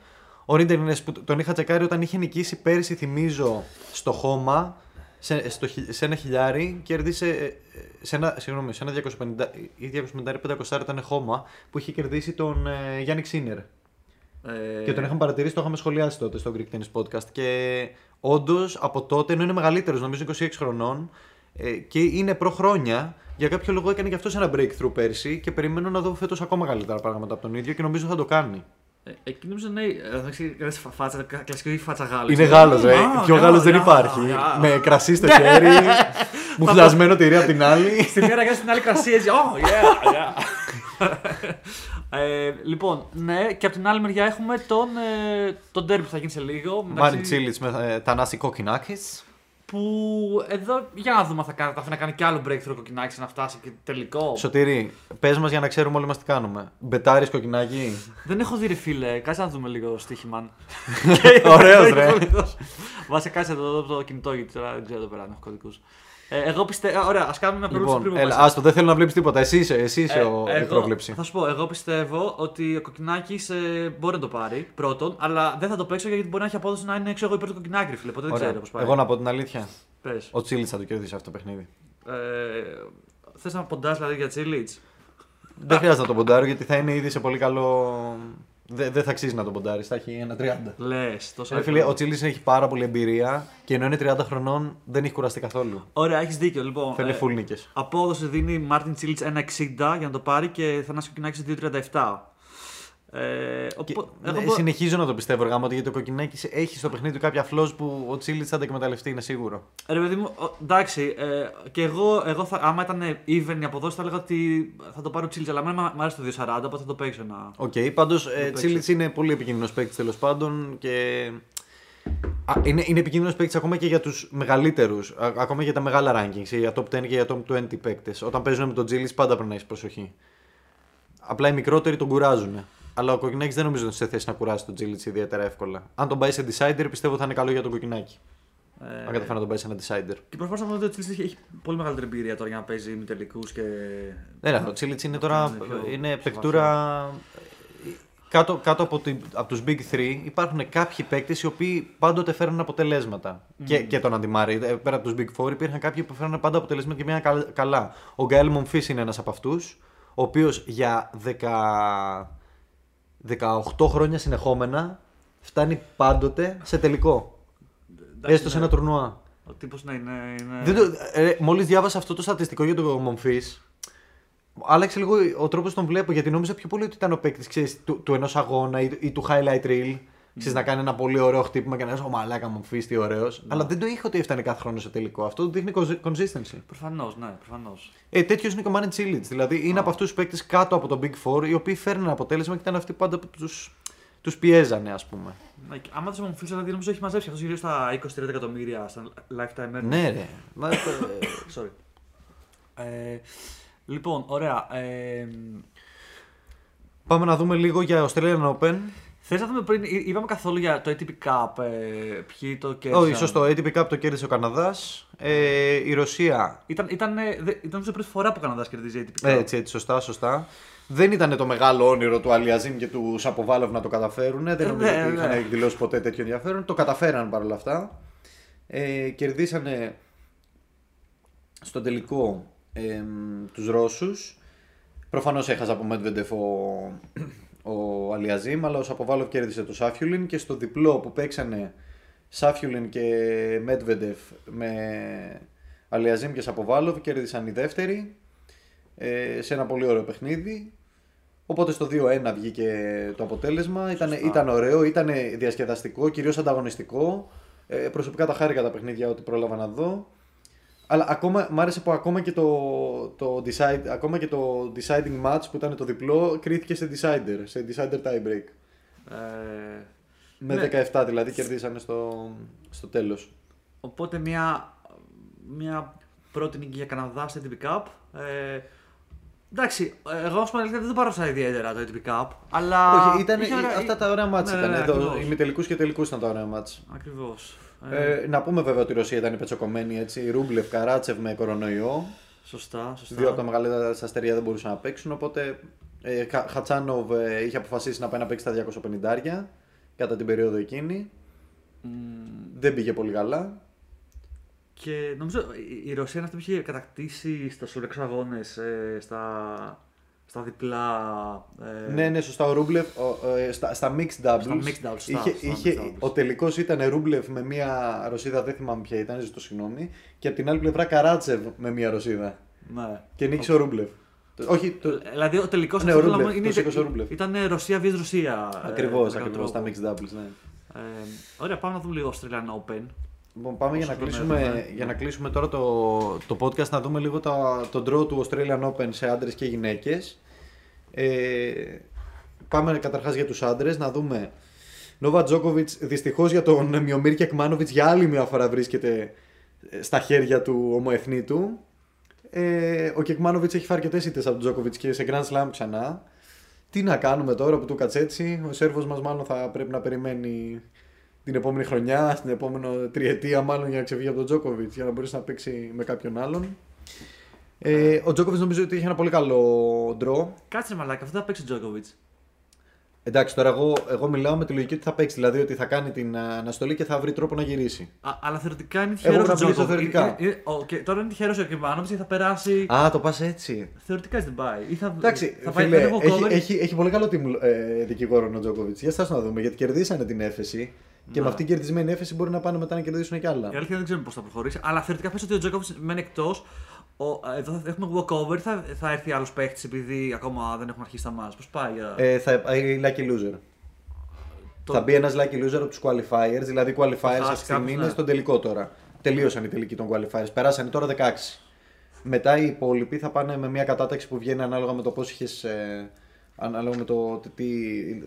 Ο Ρίντερμνες που τον είχα τσεκάρει όταν είχε νικήσει πέρυσι, θυμίζω, στο χώμα, σε, στο, χι- σε ένα χιλιάρι, κέρδισε ε, σε ένα, συγγνώμη, σε ένα 250 ή 250 500 ήταν χώμα που είχε κερδίσει τον ε, Γιάννη Ξίνερ. Ε, Και τον είχαμε παρατηρήσει, το είχαμε σχολιάσει τότε στο Greek Tennis Podcast. Και όντως από τότε, ενώ είναι μεγαλύτερος, νομίζω 26 χρονών, ε, και είναι προ-χρόνια, για κάποιο λόγο έκανε και αυτό ένα breakthrough πέρσι και περιμένω να δω φέτος ακόμα καλύτερα πράγματα από τον ίδιο και νομίζω θα το κάνει. Ε, εκεί νομίζω ναι, ε, θα ξέρει, φάτσα, κα- κλασική φάτσα Γάλλου. Είναι Γάλλο, ρε. Α, Πιο γεια, Γάλλο δεν γεια, υπάρχει. γεια. Με κρασί στο χέρι, [LAUGHS] μου φλασμένο τυρί από την άλλη. [LAUGHS] Στη μία ραγιά στην άλλη κρασί έτσι. Oh, yeah, yeah. ε, λοιπόν, ναι, και από την άλλη μεριά έχουμε τον, ε, τον derby που θα γίνει σε λίγο. Μάριν μεταξύ- Τσίλιτ με ε, Τανάση Κόκκινάκη. Που εδώ, για να δούμε, θα κάνει, θα να κάνει κι άλλο breakthrough κοκκινάκι να φτάσει και τελικό. Σωτηρή, πες μας για να ξέρουμε όλοι μας τι κάνουμε. Μπετάρι Κοκκινάκη. Δεν έχω δει ρε φίλε, κάτσε να δούμε λίγο στοίχημα. [LAUGHS] Ωραίος, ρε. Βασικά κάτσε εδώ το, το κινητό γιατί τώρα δεν ξέρω εδώ πέρα αν έχω κωδικούς. Ε, εγώ πιστεύω. Ωραία, ας κάνουμε μια πρόβλεψη Λοιπόν, πριν έλα, πάμε. άστο, δεν θέλω να βλέπεις τίποτα. Εσύ είσαι, εσύ είσαι Ε, ο, η εγώ- πρόβλεψη. Θα σου πω, εγώ πιστεύω ότι ο Κοκκινάκης ε, μπορεί να το πάρει πρώτον, αλλά δεν θα το παίξω γιατί μπορεί να έχει απόδοση να είναι ξέρω, εγώ υπέρ του Κοκκινάκη, ρε φίλε. Ποτέ δεν Ωραία. ξέρω πώς πάει. Εγώ να πω την αλήθεια. Πες. Ο Τσίλιτς θα το κερδίσει αυτό το παιχνίδι. Ε, Θες να ποντάς δηλαδή για Τσίλιτς; Δεν χρειάζεται να τον ποντάρω γιατί θα είναι ήδη σε πολύ καλό. Δεν δεν θα αξίζει να τον ποντάρεις, θα έχει ένα 30. Λες, τόσο Ρε φίλε, ο Τσίλιτ έχει πάρα πολύ εμπειρία και ενώ είναι 30 χρονών δεν έχει κουραστεί καθόλου. Ωραία, έχεις δίκιο. Λοιπόν, Θέλει ε, full νίκες. Απόδοση δίνει Μάρτιν Τσίλιτ 1,60 για να το πάρει και Θανάσιο Κοκκινάκη 2,37. Ε, οπό- εγώ μπο- Συνεχίζω να το πιστεύω γάμο γιατί ο Κοκκινάκης έχει στο παιχνίδι του κάποια φλό που ο Τσίλιτ θα τα εκμεταλλευτεί, είναι σίγουρο. Ρε παιδί μου, ο- εντάξει, ε, και εγώ, εγώ θα, άμα ήταν even η αποδόση θα έλεγα ότι θα το πάρω Τσίλιτς, αλλά εμένα μου αρέσει το 2,40, οπότε θα το παίξω ένα. Οκ, πάντως παίξει. Τσίλιτ είναι πολύ επικίνδυνος παίκτης τέλος πάντων και. Α, είναι, είναι επικίνδυνος παίκτης ακόμα και για τους μεγαλύτερους, ακόμα για τα μεγάλα rankings, για top 10 και για top 20 παίκτες. Όταν παίζουν με τον Τσίλιτς πάντα πρέπει να έχει προσοχή. Απλά οι μικρότεροι τον κουράζουν. Αλλά ο Κοκκινάκης δεν νομίζω ότι είναι σε θέση να κουράσει τον Τσίλιτς ιδιαίτερα εύκολα. Αν τον πάει σε decider, πιστεύω θα είναι καλό για τον Κοκκινάκη. Ε, Αν καταφέρει να τον πάει σε ένα decider. Και προφανώ να δούμε ότι ο Τσίλιτ έχει, έχει πολύ μεγαλύτερη εμπειρία τώρα για να παίζει με τελικούς και. Ναι, ναι, ο Τσίλιτ είναι τώρα Είναι πιο- είναι πιο παικτούρα. Κάτω, κάτω από, την, από τους Big 3 υπάρχουν κάποιοι παίκτες οι οποίοι πάντοτε φέρνουν αποτελέσματα. Και, και τον Αντιμάρη. Ε, Πέρα από τους Big 4 υπήρχαν κάποιοι που φέρνουν πάντα αποτελέσματα και μια καλά. Ο Γκάιλ Μομφής είναι ένας από αυτούς, ο οποίος για 10, 18 χρόνια συνεχόμενα φτάνει πάντοτε σε τελικό. Εντάξει, Έστω σε ναι. ένα τουρνουά. Ο τύπος ναι, είναι. είναι... Δεν το, ε, μόλις διάβασα αυτό το στατιστικό για τον Μομφής, άλλαξε λίγο ο τρόπος τον βλέπω γιατί νόμιζα πιο πολύ ότι ήταν ο παίκτης του, του ενός αγώνα ή, ή του highlight reel. Ξέρεις, να κάνει ένα πολύ ωραίο χτύπημα και να λες «Ω μαλάκα Μομφής, τι ωραίος». Αλλά δεν το είχα ότι έφτανε κάθε χρόνο σε τελικό. Αυτό δείχνει consi- consistency. Προφανώς, ναι, προφανώς. Ε, Τέτοιος είναι και ο Μάνι Τσίλιτς. Δηλαδή είναι από αυτούς τους παίκτες κάτω από τον Big Four οι οποίοι φέρνουν αποτέλεσμα και ήταν αυτοί πάντα που τους τους πιέζανε, ας πούμε. Ναι, και άμα δεν μου φίλε, δηλαδή νομίζω έχει μαζέψει αυτός γύρω στα 20-30 εκατομμύρια στα lifetime earnings. Ναι, ρε. Μα, ε, Sorry. Ε, λοιπόν, ωραία. Ε, Πάμε να δούμε λίγο για Australian Open. Θες να δούμε πριν, εί- είπαμε καθόλου για το ATP Cup, ε, ποιοι το κέρδισαν; Όχι, σωστό. ATP Cup το κέρδισε ο Καναδάς. Ε, η Ρωσία. Ήταν, ήταν, ε, δε- ήταν νομίζω η πρώτη φορά που ο Καναδάς κερδίζει ATP Cup. Έτσι, έτσι, σωστά, σωστά. Δεν ήταν το μεγάλο όνειρο του Αλιαζίμ και του Σαποβάλοβ να το καταφέρουν. Δεν νομίζω ναι, ότι ναι. είχαν εκδηλώσει ποτέ τέτοιο ενδιαφέρον. Το καταφέραν παρόλα αυτά. Ε, κερδίσανε στο τελικό ε, τους Ρώσους. Προφανώς έχασα από Medvedev ο, ο Αλιαζίμ, αλλά ο Σαποβάλοβ κέρδισε το Σάφιουλιν και στο διπλό που παίξανε Σάφιουλιν και Medvedev με Αλιαζίμ και Σαποβάλοβ κέρδισαν οι δεύτεροι ε, σε ένα πολύ ωραίο παιχνίδι. Οπότε στο 2-1 βγήκε το αποτέλεσμα. Ήταν, Σωστά. ήταν ωραίο, ήταν διασκεδαστικό, κυρίως ανταγωνιστικό. Ε, προσωπικά τα χάρηκα τα παιχνίδια ότι πρόλαβα να δω. Αλλά ακόμα, μ' άρεσε που ακόμα και το, το, decide, ακόμα και το deciding match που ήταν το διπλό κρίθηκε σε decider, σε decider tie break. Ε, Με Ναι. 17 δηλαδή κερδίσανε στο, στο τέλος. οπότε μια, μια πρώτη νίκη για Καναδά στο ATP Cup. Ε, εντάξει, εγώ ως αλήθεια δεν το πάρωσα ιδιαίτερα το ATP Cup, αλλά... Όχι, ήταν, είχε ωραία- αυτά τα ωραία μάτς Ναι, ήταν. ναι, εδώ, ακριβώς. οι μη τελικούς και τελικούς ήταν τα ωραία μάτς. Ακριβώς. Ε, να πούμε βέβαια ότι η Ρωσία ήταν πετσοκομμένη έτσι. Ρούμπλεφ, Καράτσεβ με κορονοϊό. Σωστά, σωστά. Δύο από τα μεγαλύτερα στα αστέρια δεν μπορούσαν να παίξουν. Οπότε ε, Χα- Χατσάνοβ ε, είχε αποφασίσει να πάει να παίξει τα 250 κατά την περίοδο εκείνη. Μμμ, Δεν πήγε πολύ καλά. Και νομίζω η- η Ρωσία είναι αυτή που είχε κατακτήσει στους Ολυμπιακούς αγώνες ε, στα, στα διπλά. Ε, Ναι, ναι, σωστά. Ο Ρούμπλεφ ο, ε, στα, στα mixed doubles. Στα mixed doubles, σωστά, είχε, στα είχε, mixed doubles. ο τελικός ήταν Ρούμπλεφ με μία Ρωσίδα, δεν θυμάμαι ποια ήταν, ζητώ συγγνώμη. Και από την άλλη πλευρά Καράτσεβ με μία Ρωσίδα. ναι. Και νίκησε ο Ρούμπλεφ. Το- Όχι, το, Δηλαδή ο τελικός Ναι, ο Ρούμπλεφ, το σήκωσε ο Ρούμπλεφ. ήταν Ρωσία vs Ρωσία. ε, ακριβώς, με κάποιο ακριβώς, στα τρόπο. mixed doubles, ναι. Ε, ωραία, πάμε να δούμε λίγο Australian Open. Λοιπόν, πάμε για να, Όσο χρόνο κλείσουμε, έχουμε. για να κλείσουμε τώρα το, το podcast να δούμε λίγο τα, τον draw του Australian Open σε άντρες και γυναίκες. Ε, πάμε καταρχάς για τους άντρες να δούμε Νόβα Τζόκοβιτς δυστυχώς για τον Μιωμίρ Κεκμάνοβιτς για άλλη μια φορά βρίσκεται ε, στα χέρια του ομοεθνή του. Ε, ο Κεκμάνοβιτς έχει φάρει αρκετές ήττες από τον Τζόκοβιτς και σε Grand Slam ξανά. Τι να κάνουμε τώρα που του κάτσε έτσι. Ο Σέρβος μας μάλλον θα πρέπει να περιμένει την επόμενη χρονιά, στην επόμενη τριετία μάλλον για να ξεφύγει από τον Τζόκοβιτ για να μπορέσει να παίξει με κάποιον άλλον. Ε, ο Τζόκοβιτ νομίζω ότι είχε ένα πολύ καλό ντρό. Κάτσε ρε μαλάκα, αυτό θα παίξει ο Τζόκοβιτ. Εντάξει, τώρα εγώ, εγώ μιλάω με τη λογική ότι θα παίξει. Δηλαδή ότι θα κάνει την α, αναστολή και θα βρει τρόπο να γυρίσει. Αλλά θεωρητικά είναι Εγώ τυχερό ο να μιλήσω Τζόκοβιτ. θεωρητικά. Είναι- είναι- ο- και Τώρα είναι τυχερό ο Κεβάνοβιτ και θα περάσει. Α, το πας έτσι. Θεωρητικά έτσι δεν πάει. Ή θα, Εντάξει, θα πάει φίλε, λίγο έχει, cover. έχει, έχει πολύ καλό team ε, δικηγόρο ο Τζόκοβιτ. Για στάσου να δούμε, γιατί κερδίσανε την έφεση. Και Ναι. με αυτήν την κερδισμένη έφεση μπορεί να πάνε μετά να κερδίσουν κι άλλα. Η αλήθεια είναι δεν ξέρουμε πώς θα προχωρήσει. Αλλά θεωρητικά πες ότι ο Τζόκοβιτς μένει εκτός. Εδώ θα έχουμε walkover ή θα, θα έρθει άλλος παίχτης επειδή ακόμα δεν έχουν αρχίσει τα μάτια. Πώς πάει. για- Ε, θα η lucky loser. το- Θα μπει ένας lucky loser από τους qualifiers, δηλαδή οι qualifiers χάσει αυτή τη στιγμή κάποιος, είναι ναι. στον τελικό τώρα. Τελείωσαν οι τελικοί των qualifiers. Περάσανε τώρα 16. Μετά οι υπόλοιποι θα πάνε με μια κατάταξη που βγαίνει ανάλογα με το πώς είχες. Ε, ανάλογα με το τι,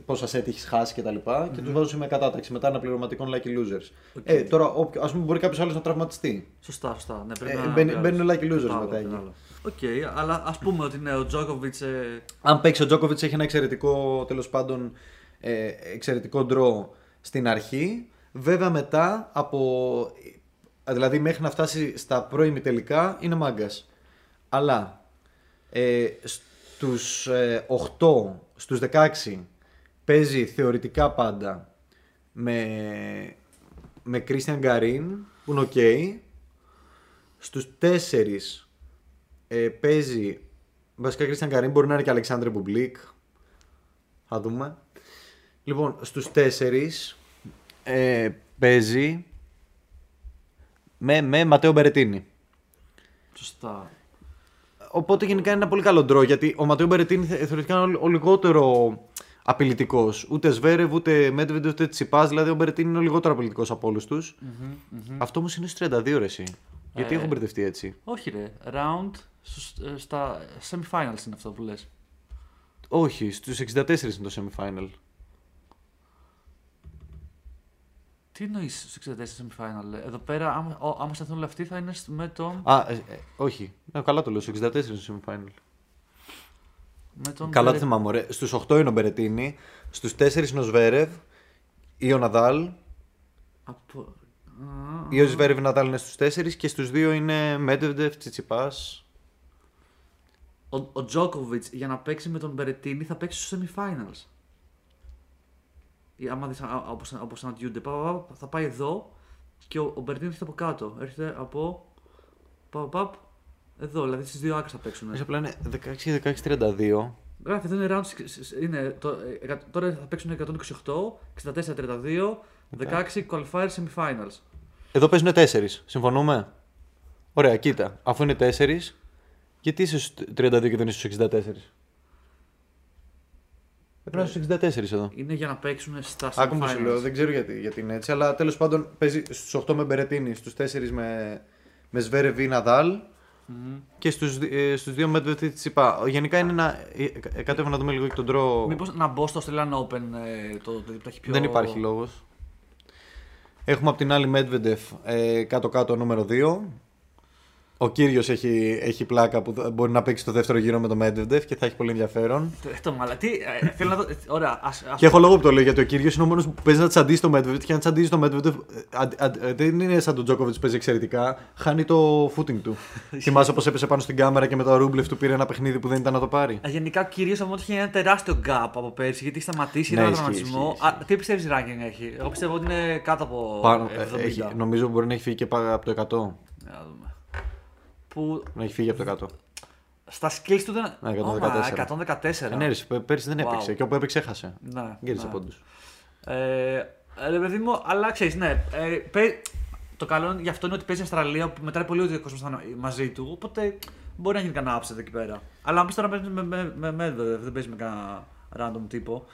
πόσα set έχεις χάσει κτλ. Και τους βάζουν σε μια κατάταξη μετά αναπληρωματικών lucky losers. Ε, τώρα, ας πούμε, μπορεί κάποιος άλλος να τραυματιστεί. Σωστά, σωστά. Ναι, πρέπει Ε, να μπαίνει- πει μπαίνουν άλλος. lucky losers Το άλλο, μετά το εκεί. άλλο. Οκ, αλλά ας πούμε ότι ναι, ο Τζόκοβιτς. Ε, Αν παίξει ο Τζόκοβιτς έχει ένα εξαιρετικό τέλος πάντων ε, εξαιρετικό draw στην αρχή. Βέβαια μετά από. Δηλαδή μέχρι να φτάσει στα προημιτελικά είναι μάγκας. Αλλά ε, στους ε, 8, στους 16 παίζει θεωρητικά πάντα με, με Christian Garin που είναι οκ. Στους 4 ε, παίζει. Βασικά Christian Garin μπορεί να είναι και Αλεξάντερ Μπούμπλικ. Θα δούμε. Λοιπόν, στους 4 ε, παίζει με, με Ματέο Μπερετίνη. σωστά. Οπότε γενικά είναι ένα πολύ καλό ντρό γιατί ο Ματέο Μπερετίνη θε- θεωρητικά είναι ο, ο λιγότερο απειλητικός. Ούτε Σβέρευ, ούτε Μέτβεντ, ούτε Τσιπάς. Δηλαδή ο Μπερετίνη είναι ο λιγότερο απειλητικός από όλους τους. Αυτό όμως είναι στους 32 ρε, εσύ. Γιατί Ε. έχω μπερδευτεί έτσι. Όχι ρε, round στους- ε, στα semi-finals είναι αυτό που λες. Όχι, στους 64 είναι το semi-final. Τι εννοείς στους 64 semi-final. ε; Εδώ πέρα, άμα, ο- άμα σταθούν όλοι αυτοί, θα είναι σ- με τον. Α, ε, ε, όχι. Ναι, καλά το λέω. Στους 64 είναι το semi-final. Με τον Καλά το Μπερε- θυμάμαι, ωραία. Στους 8 είναι ο Μπερετίνη. Στους 4 είναι ο Σβέρευ. Ή ο Ναδάλ. Από... Α, Ή ο Σβέρευ Ναδάλ είναι στους 4. Και στους 2 είναι Μέτβεντεφ, Τσιτσιπάς. Ο, ο Τζόκοβιτς για να παίξει με τον Μπερετίνη θα παίξει στους semi-finals. Ή άμα δεις α- όπως, όπως αναδυούνται, πα, πα, πα, θα πάει εδώ και ο, ο Μπερετίνη έρχεται από κάτω. Έρχεται από. Παπ, παπ, εδώ, δηλαδή στις δύο άκρες θα παίξουν. Μέσα απλά είναι 16-16-32. Γράφει, εδώ είναι round. σ- σ- σ- Είναι, το, ε, εκα- τώρα θα παίξουν 128, 64-32, 16 qualifier semi-finals. Εδώ παίζουν 4. Συμφωνούμε; Ωραία, κοίτα. Αφού είναι 4, γιατί είσαι στους 32 και δεν είσαι στους 64. Πρέπει να είσαι στου 64 εδώ. Είναι για να παίξουν στα Άκουμε που σου λέω, semi-finals. δεν ξέρω γιατί, γιατί είναι έτσι, αλλά τέλος πάντων παίζει στους 8 με Μπερετίνη, στους 4 με, με Σβέρευ ή Ναδάλ Μμμ. και στους ε, στους 2 με Μετβετή Τσιπά. Γενικά είναι ένα. ε, ε, Κάτω να δούμε λίγο και τον τρόπο. Μήπως να μπω στο Australian Open ε, το, το, το έχει πιο... Δεν υπάρχει λόγος. Έχουμε από την άλλη Medvedev ε, κάτω-κάτω νούμερο 2. Ο κύριος έχει, έχει πλάκα που θα- μπορεί να παίξει το δεύτερο γύρο με το Medvedev και θα έχει πολύ ενδιαφέρον. Ε, Το μαλα... Τι, ε, θέλω να δω... ε, Ωραία, ας, ας... Και έχω λόγο που το λέω γιατί ο κύριος είναι ο μόνος που παίζει να τσαντίσει το Medvedev και αν τσαντίσει το Medvedev. ε, αν- αν- ε, δεν είναι σαν τον Τζόκοβιτ που παίζει εξαιρετικά. Χάνει το footing του. [LAUGHS] Θυμάσαι πώ έπεσε πάνω στην κάμερα και με το Ρούμπλεφ του πήρε ένα παιχνίδι που δεν ήταν να το πάρει. Ε, Γενικά, κυρίω από ότι είχε ένα τεράστιο gap από πέρσι γιατί έχει σταματήσει, Ναι, ένα ισχύει, δραματισμό. ισχύει, Α, τι πιστεύεις ranking έχει, Εγώ πιστεύω ότι είναι κάτω από Πάνω, 70. ε, έχει, νομίζω μπορεί να έχει φύγει και πά- από το 100. Για να δούμε. Που Να έχει φύγει από το 100. Στα skills του δεν. Ναι, 114. Ω, μα, 114. Ε, ναι, ρε, πέ- πέρσι δεν Wow. έπαιξε. Και όπου έπαιξε, έχασε. Ναι, Γύρισε ναι. πόντους. Ε, ρε παιδί μου, αλλά ξέρεις, ναι. Ε, παι- το καλό είναι- γι' αυτό είναι ότι παίζει η Αυστραλία που μετράει πολύ ότι ο κόσμος θα είναι μαζί του. Οπότε μπορεί να γίνει κανένα upset εκεί πέρα. Αλλά αν πεις τώρα παίζει με, με, με Medvedev, δεν παίζει με κανένα random τύπο.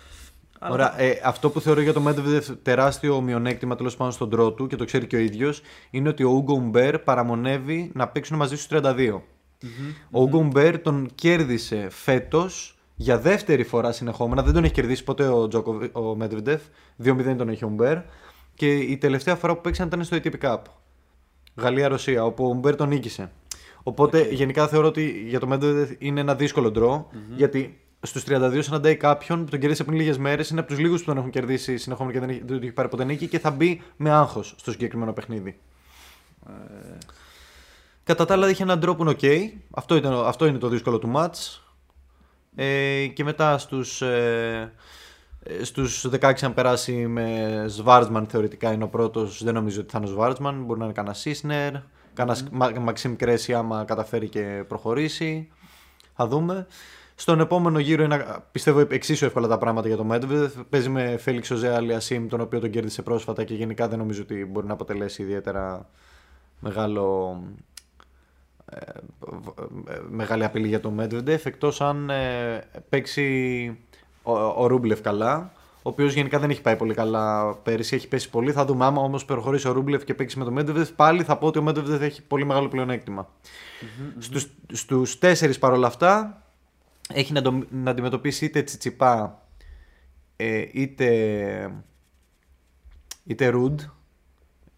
Αλλά Ωραία. Ε, αυτό που θεωρώ για το Medvedev τεράστιο μειονέκτημα τέλος πάντων στον τρό του και το ξέρει και ο ίδιος είναι ότι ο Ούγκο Μπέρ παραμονεύει να παίξουν μαζί στους 32. Ο Ούγκο Μπέρ τον κέρδισε φέτος για δεύτερη φορά συνεχόμενα. Δεν τον έχει κερδίσει ποτέ ο, Τζοκοβι- ο Medvedev. 2-0 τον έχει ο Μπέρ. Και η τελευταία φορά που παίξαν ήταν στο ATP Cup. Γαλλία-Ρωσία, όπου ο Μπέρ τον νίκησε. Οπότε γενικά θεωρώ ότι για το Medvedev είναι ένα δύσκολο draw, γιατί στους 32 συναντάει κάποιον που τον κερδίσε πριν λίγες μέρες, είναι από τους λίγους που τον έχουν κερδίσει συνεχόμενα και δεν, έχει- δεν του έχει πάρει ποτέ νίκη και θα μπει με άγχος στο συγκεκριμένο παιχνίδι. Κατά τα άλλα είχε έναν draw που είναι ok. Αυτό, ήταν, αυτό είναι το δύσκολο του match. Ε, και μετά στους, ε, ε, στους 16 αν περάσει με Σβάρτσμαν θεωρητικά είναι ο πρώτος. Δεν νομίζω ότι θα είναι ο Σβάρτσμαν. Μπορεί να είναι κανένα Σίσνερ. Κανένα Μαξίμ Κρέση άμα καταφέρει και προχωρήσει. Θα δούμε. Στον επόμενο γύρο είναι πιστεύω εξίσου εύκολα τα πράγματα για το Medvedev. Παίζει με Φέλιξ Οζέ Αλιασίμ, τον οποίο τον κέρδισε πρόσφατα και γενικά δεν νομίζω ότι μπορεί να αποτελέσει ιδιαίτερα μεγάλο ε, ε, μεγάλη απειλή για το Medvedev εκτός αν ε, παίξει ο, ο Ρούμπλεφ καλά ο οποίος γενικά δεν έχει πάει πολύ καλά πέρυσι, έχει πέσει πολύ. Θα δούμε άμα όμως προχωρήσει ο Ρούμπλεφ και παίξει με το Medvedev πάλι θα πω ότι ο Medvedev έχει πολύ μεγάλο πλεονέκτημα. Στους, στους τέσσερις παρόλα αυτά έχει να, το- να αντιμετωπίσει είτε Τσιτσιπά ε, είτε είτε Ρουντ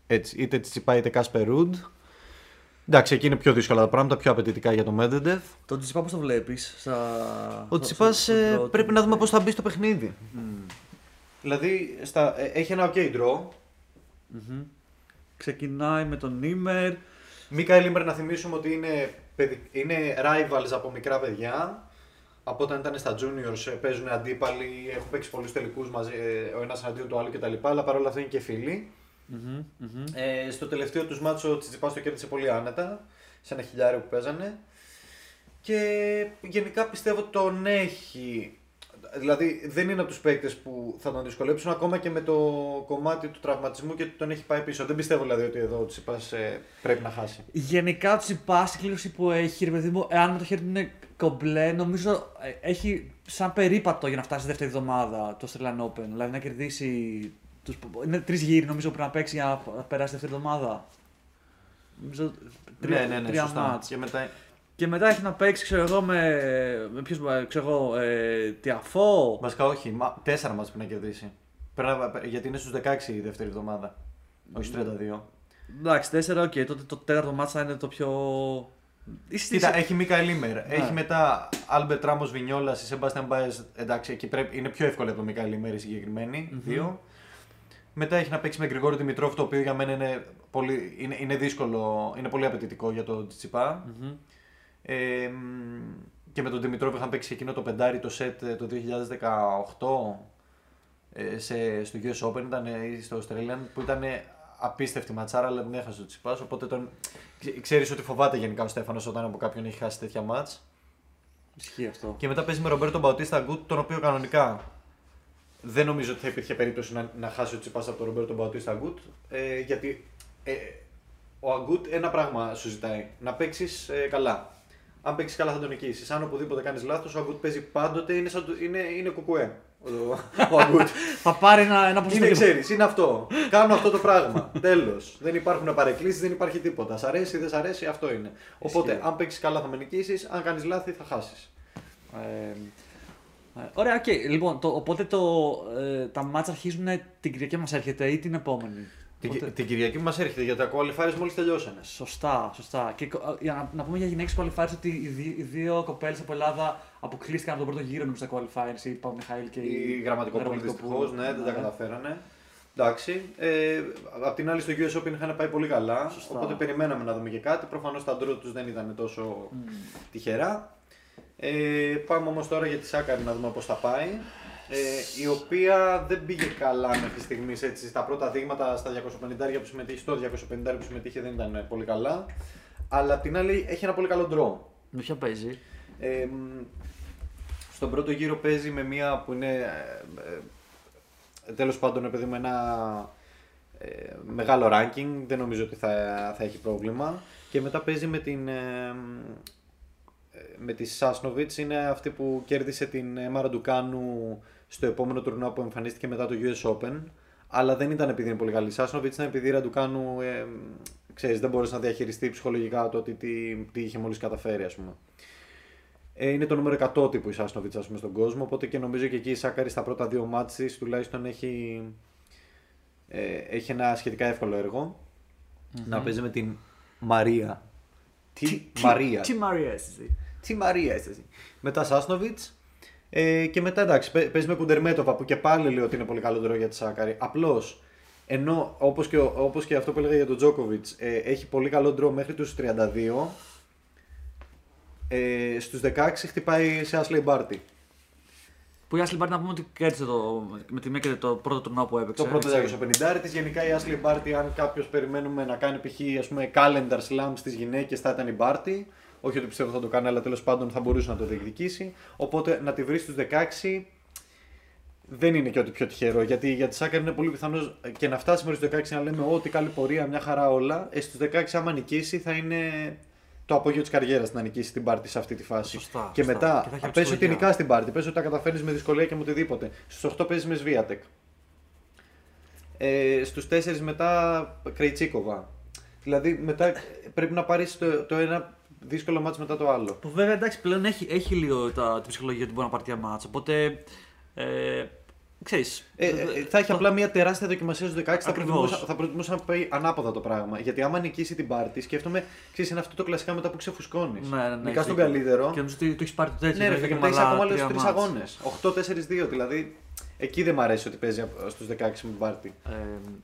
έτσι, είτε Τσιτσιπά είτε Κάσπερ Ρουντ Εντάξει, εκεί είναι πιο δύσκολα τα πράγματα, πιο απαιτητικά για το Medvedev. Το Τσιπά πώς το βλέπεις. Στα... Ο Τσιπά πρέπει να δούμε πώς θα μπει στο παιχνίδι. Δηλαδή, στα, ε, έχει ένα ok draw. Ξεκινάει με τον Νίμερ. Μίκα Λίμερ να θυμίσουμε ότι είναι, παιδι- είναι rivals από μικρά παιδιά. Από όταν ήταν στα juniors ε, παίζουν αντίπαλοι, έχουν παίξει πολλούς τελικούς μαζί ε, ο ένας αντίον του άλλου κτλ. Αλλά παρόλα αυτά είναι και φίλοι. Μμμ, μμμ. Ε, στο τελευταίο τους μάτσο ο Τσιτσιπάς το κέρδισε πολύ άνετα, σε ένα χιλιάριο που παίζανε. Και γενικά πιστεύω ότι τον έχει. Δηλαδή δεν είναι από τους παίκτες που θα τον δυσκολέψουν ακόμα και με το κομμάτι του τραυματισμού και ότι τον έχει πάει πίσω. Δεν πιστεύω δηλαδή ότι εδώ ο Τσιτσιπάς ε, πρέπει να χάσει. Γενικά ο Τσιπά, η κλήρωση που έχει, ρε παιδί μου, εάν με το χέρι του είναι κομπλέ, νομίζω ε, έχει σαν περίπατο για να φτάσει στη δεύτερη εβδομάδα το Australian Open. Δηλαδή να κερδίσει. Τους... Είναι τρεις γύρι νομίζω που πρέπει να παίξει για να περάσει τη δεύτερη εβδομάδα. Νομίζω τρία, τρία μάτς. Και μετά... Και μετά έχει να παίξει, ξέρω εγώ, με. με ποιους, ξέρω εγώ, ε, Τιαφό. Βασικά όχι, μα, τέσσερα μάτς πρέπει να κερδίσει. Πρέπει να- γιατί είναι στους 16 η δεύτερη εβδομάδα. Όχι στους 32. Εντάξει, τέσσερα, οκ. Τότε το τέταρτο ματς θα είναι το πιο. Είσαι στη- Κοίτα, έχει Μίκαελ Ίμερ. Ναι. Έχει μετά Άλμπερτ Ράμος Βινιόλας, η Σεμπάστιαν Μπάες. Εντάξει, εκεί πρέπει, είναι πιο εύκολο από το Μίκαελ Ίμερ η συγκεκριμένη. Δύο. Μετά έχει να παίξει με Γρηγόρη Δημητρόφ, το οποίο για μένα είναι πολύ, είναι, είναι δύσκολο, είναι πολύ απαιτητικό για το Τσιτσιπά. Μμμ. Ε, μ, και με τον Δημητρόφ είχαν παίξει εκείνο το πεντάρι το σετ ε, το 2018 ε, σε, στο US Open ήταν, ε, ή στο Australian που ήταν απίστευτη ματσάρα αλλά την έχασε ο Τσιπάς οπότε τον, ξε- ξέρεις ότι φοβάται γενικά ο Στέφανος όταν από κάποιον έχει χάσει τέτοια μάτς Ισχύει αυτό. και μετά παίζει με Ρομπέρτο Μπαουτίστα Γκουτ τον οποίο κανονικά δεν νομίζω ότι θα υπήρχε περίπτωση να, να χάσει ο Τσιπάς από τον Ρομπέρτο Μπαουτίστα Γκουτ ε, γιατί ε, ο Αγκούτ ένα πράγμα σου ζητάει. Να παίξεις ε, καλά. Αν παίξεις καλά θα τον νικήσεις. Αν οπουδήποτε κάνεις λάθος, ο Αγκούτ παίζει πάντοτε. Είναι, σαν, το- είναι, είναι κουκουέ. Ο, ο Αγκούτ. [LAUGHS] θα πάρει ένα, ένα ποσοστό. είναι, και- ξέρεις, είναι αυτό. Κάνω αυτό το πράγμα. Τέλος. δεν υπάρχουν παρεκκλίσεις, δεν υπάρχει τίποτα. Σ' αρέσει, δεν σ' αρέσει, αυτό είναι. Οπότε, αν παίξεις καλά θα με νικήσεις. Αν κάνεις λάθη θα χάσεις. Ε, ε, ωραία, οκ. Λοιπόν, το, οπότε το, ε, τα μάτσα αρχίζουν την Κυριακή μας έρχεται ή την επόμενη; Την, Οπότε- την Κυριακή μας έρχεται γιατί τα qualifiers μόλις τελειώσανε. Σωστά, σωστά. Και κο- για να, να πούμε για γυναίκες qualifiers ότι οι, δι- οι δύο κοπέλες από Ελλάδα αποκλείστηκαν από τον πρώτο γύρο νομίζω στα qualifiers, η Παπαμιχαήλ και η, Η Γραμματικοπούλου Γραμματικοπούλου. δυστυχώς, ναι, δεν τα καταφέρανε. Εντάξει. Ε, απ' την άλλη στο US Open είχαν πάει πολύ καλά. Σωστά. Οπότε περιμέναμε να δούμε και κάτι. Προφανώς τα ντρό τους δεν ήταν τόσο τυχερά. Ε, πάμε όμως τώρα για τη Σάκαρη να δούμε πώς θα πάει. Ε, η οποία δεν πήγε καλά μέχρι στιγμής έτσι. Στα πρώτα δείγματα, στα 250 που συμμετείχε, στο 250 που συμμετείχε δεν ήταν πολύ καλά. Αλλά απ' την άλλη έχει ένα πολύ καλό ντρό. Με ποια παίζει; Ε, μ, στον πρώτο γύρο παίζει με μία που είναι. Ε, ε, τέλος πάντων, επειδή με ένα ε, μεγάλο ranking, δεν νομίζω ότι θα, θα έχει πρόβλημα. Και μετά παίζει με την. ε, ε, με τη Σάσνοβιτς είναι αυτή που κέρδισε την Έμαρα Ντουκάνου στο επόμενο τουρνουά που εμφανίστηκε μετά το US Open. Αλλά δεν ήταν επειδή είναι πολύ καλή η Σάσνοβιτς, ήταν επειδή η Ραντουκάνου ε, ξέρεις, δεν μπορούσε να διαχειριστεί ψυχολογικά το ότι τι, τι είχε μόλις καταφέρει ας πούμε. Ε, είναι το νούμερο 100 τύπου η Σάσνοβιτς ας πούμε στον κόσμο, οπότε και νομίζω και εκεί η Σάκαρη στα πρώτα δύο μάτς της τουλάχιστον έχει, ε, έχει ένα σχετικά εύκολο έργο. Να παίζει με την Μαρία. Τι, Μαρία. Τι Μαρία είσαι εσύ; Τι Μαρία είσαι εσύ; Μετά Σάσνοβιτς. Ε, και μετά εντάξει, παί- παίζει με Κουντερμέτοβα που και πάλι λέω ότι είναι πολύ καλό τρόπο για τη Σάκαρη. Απλώς ενώ όπως και, ο- όπως και αυτό που έλεγα για τον Τζόκοβιτς, ε, έχει πολύ καλό ντρό μέχρι τους 32. Ε, Στους 16 χτυπάει σε Ashley Barty. Που η Ashley Barty να πούμε ότι κέρδισε το, με τη Μέκερ το πρώτο τουρνουά που έπαιξε. Το πρώτο έτσι. 250 της. Γενικά η Ashley Barty, αν κάποιος περιμένουμε να κάνει π.χ. ας πούμε, calendar slam στις γυναίκες, θα ήταν η Barty. Όχι ότι πιστεύω θα το κάνει, αλλά τέλος πάντων θα μπορούσε να το διεκδικήσει. Οπότε να τη βρεις στους 16 δεν είναι και ό,τι πιο τυχερό. Γιατί για τη Σάκαρ είναι πολύ πιθανός και να φτάσει μέχρι στους 16 να λέμε ό,τι καλή πορεία, μια χαρά όλα. Ε, στους 16, άμα νικήσει, θα είναι το απόγειο της καριέρας να νικήσει την Πάρτη σε αυτή τη φάση. Σωστά, και σωστά. μετά, Και θα έχει πες ότι ψυχολογία. νικάς στην Πάρτη, πες ότι τα καταφέρνεις με δυσκολία και με οτιδήποτε. Στους 8 παίζεις με Σβίατεκ. Ε, στους 4 μετά Κρεϊτσίκοβα. Δηλαδή μετά πρέπει να πάρεις το, το ένα δύσκολο μάτς μετά το άλλο. Που βέβαια εντάξει πλέον έχει, έχει λίγο τα, την ψυχολογία ότι μπορεί να πάρει μια μάτσα. Οπότε. Ε, ξέρεις, Ε, ε, θα έχει απλά μια τεράστια δοκιμασία στους 16. Θα Ακριβώς. προτιμούσα, θα προτιμούσα να πάει ανάποδα το πράγμα. Γιατί άμα νικήσει την πάρτη, σκέφτομαι, ξέρεις, είναι αυτό το κλασικά μετά που ξεφουσκώνεις. Ναι, ναι, ναι, Νικάς έχει τον δίκιο. καλύτερο. Και νομίζω ότι το έχεις πάρει το τέτοιο. Ναι, ρε, δηλαδή, και με μετά έχει άλλα ακόμα άλλους τρία τρεις μάτς. αγώνες. 8-4-2, δηλαδή εκεί δεν μ' αρέσει ότι παίζει στους 16 με την πάρτη. Ε,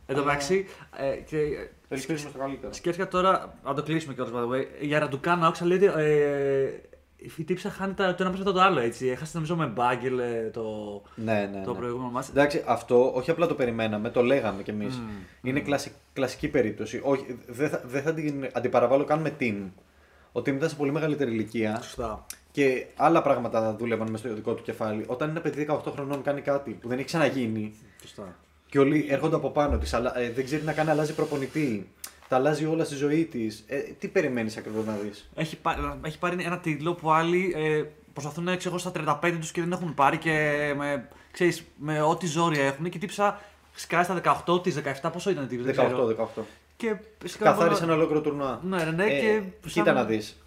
εν τω μεταξύ, ε, και, ε, Ελπίζουμε στο καλύτερο. σκέφτηκα τώρα, να το κλείσουμε κιόλας by the way, για Ραντουκάνα, άκουσα λέει ότι ε, η τύψα χάνει τα- το ένα πίσω μετά το άλλο έτσι. Έχασε νομίζω με Μπάγκελ ε, το, Ναι, ναι, το ναι. προηγούμενο μάτς. Εντάξει, αυτό όχι απλά το περιμέναμε, το λέγαμε κι εμείς. Είναι κλασι- κλασική περίπτωση. Όχι, δεν θα, δεν θα την αντιπαραβάλλω καν με team. Ο team ήταν σε πολύ μεγαλύτερη ηλικία Σωστά. Και άλλα πράγματα δούλευαν μες στο δικό του κεφάλι. Όταν ένα παιδί 18 χρονών κάνει κάτι που δεν έχει ξαναγίνει Σωστά. και όλοι έρχονται από πάνω της, ε, δεν ξέρει να κάνει, αλλάζει προπονητή, τα αλλάζει όλα στη ζωή της. Ε, τι περιμένεις ακριβώς να δεις; Έχει, πάρει- έχει πάρει ένα τίτλο που άλλοι ε, προσπαθούν να ξέρω, στα 35 τους και δεν έχουν πάρει και με, ξέρεις, με ό,τι ζόρια έχουν και η τύψα σκάει στα 18 τη 17. Πόσο ήταν η τύψα, δεν ξέρω. 18-18. Και φυσικά Καθάρισε μόνο- ένα ολόκληρο τουρνουά. Ναι, ναι, ναι, Ε, και Κοίτα σαν- να δεις.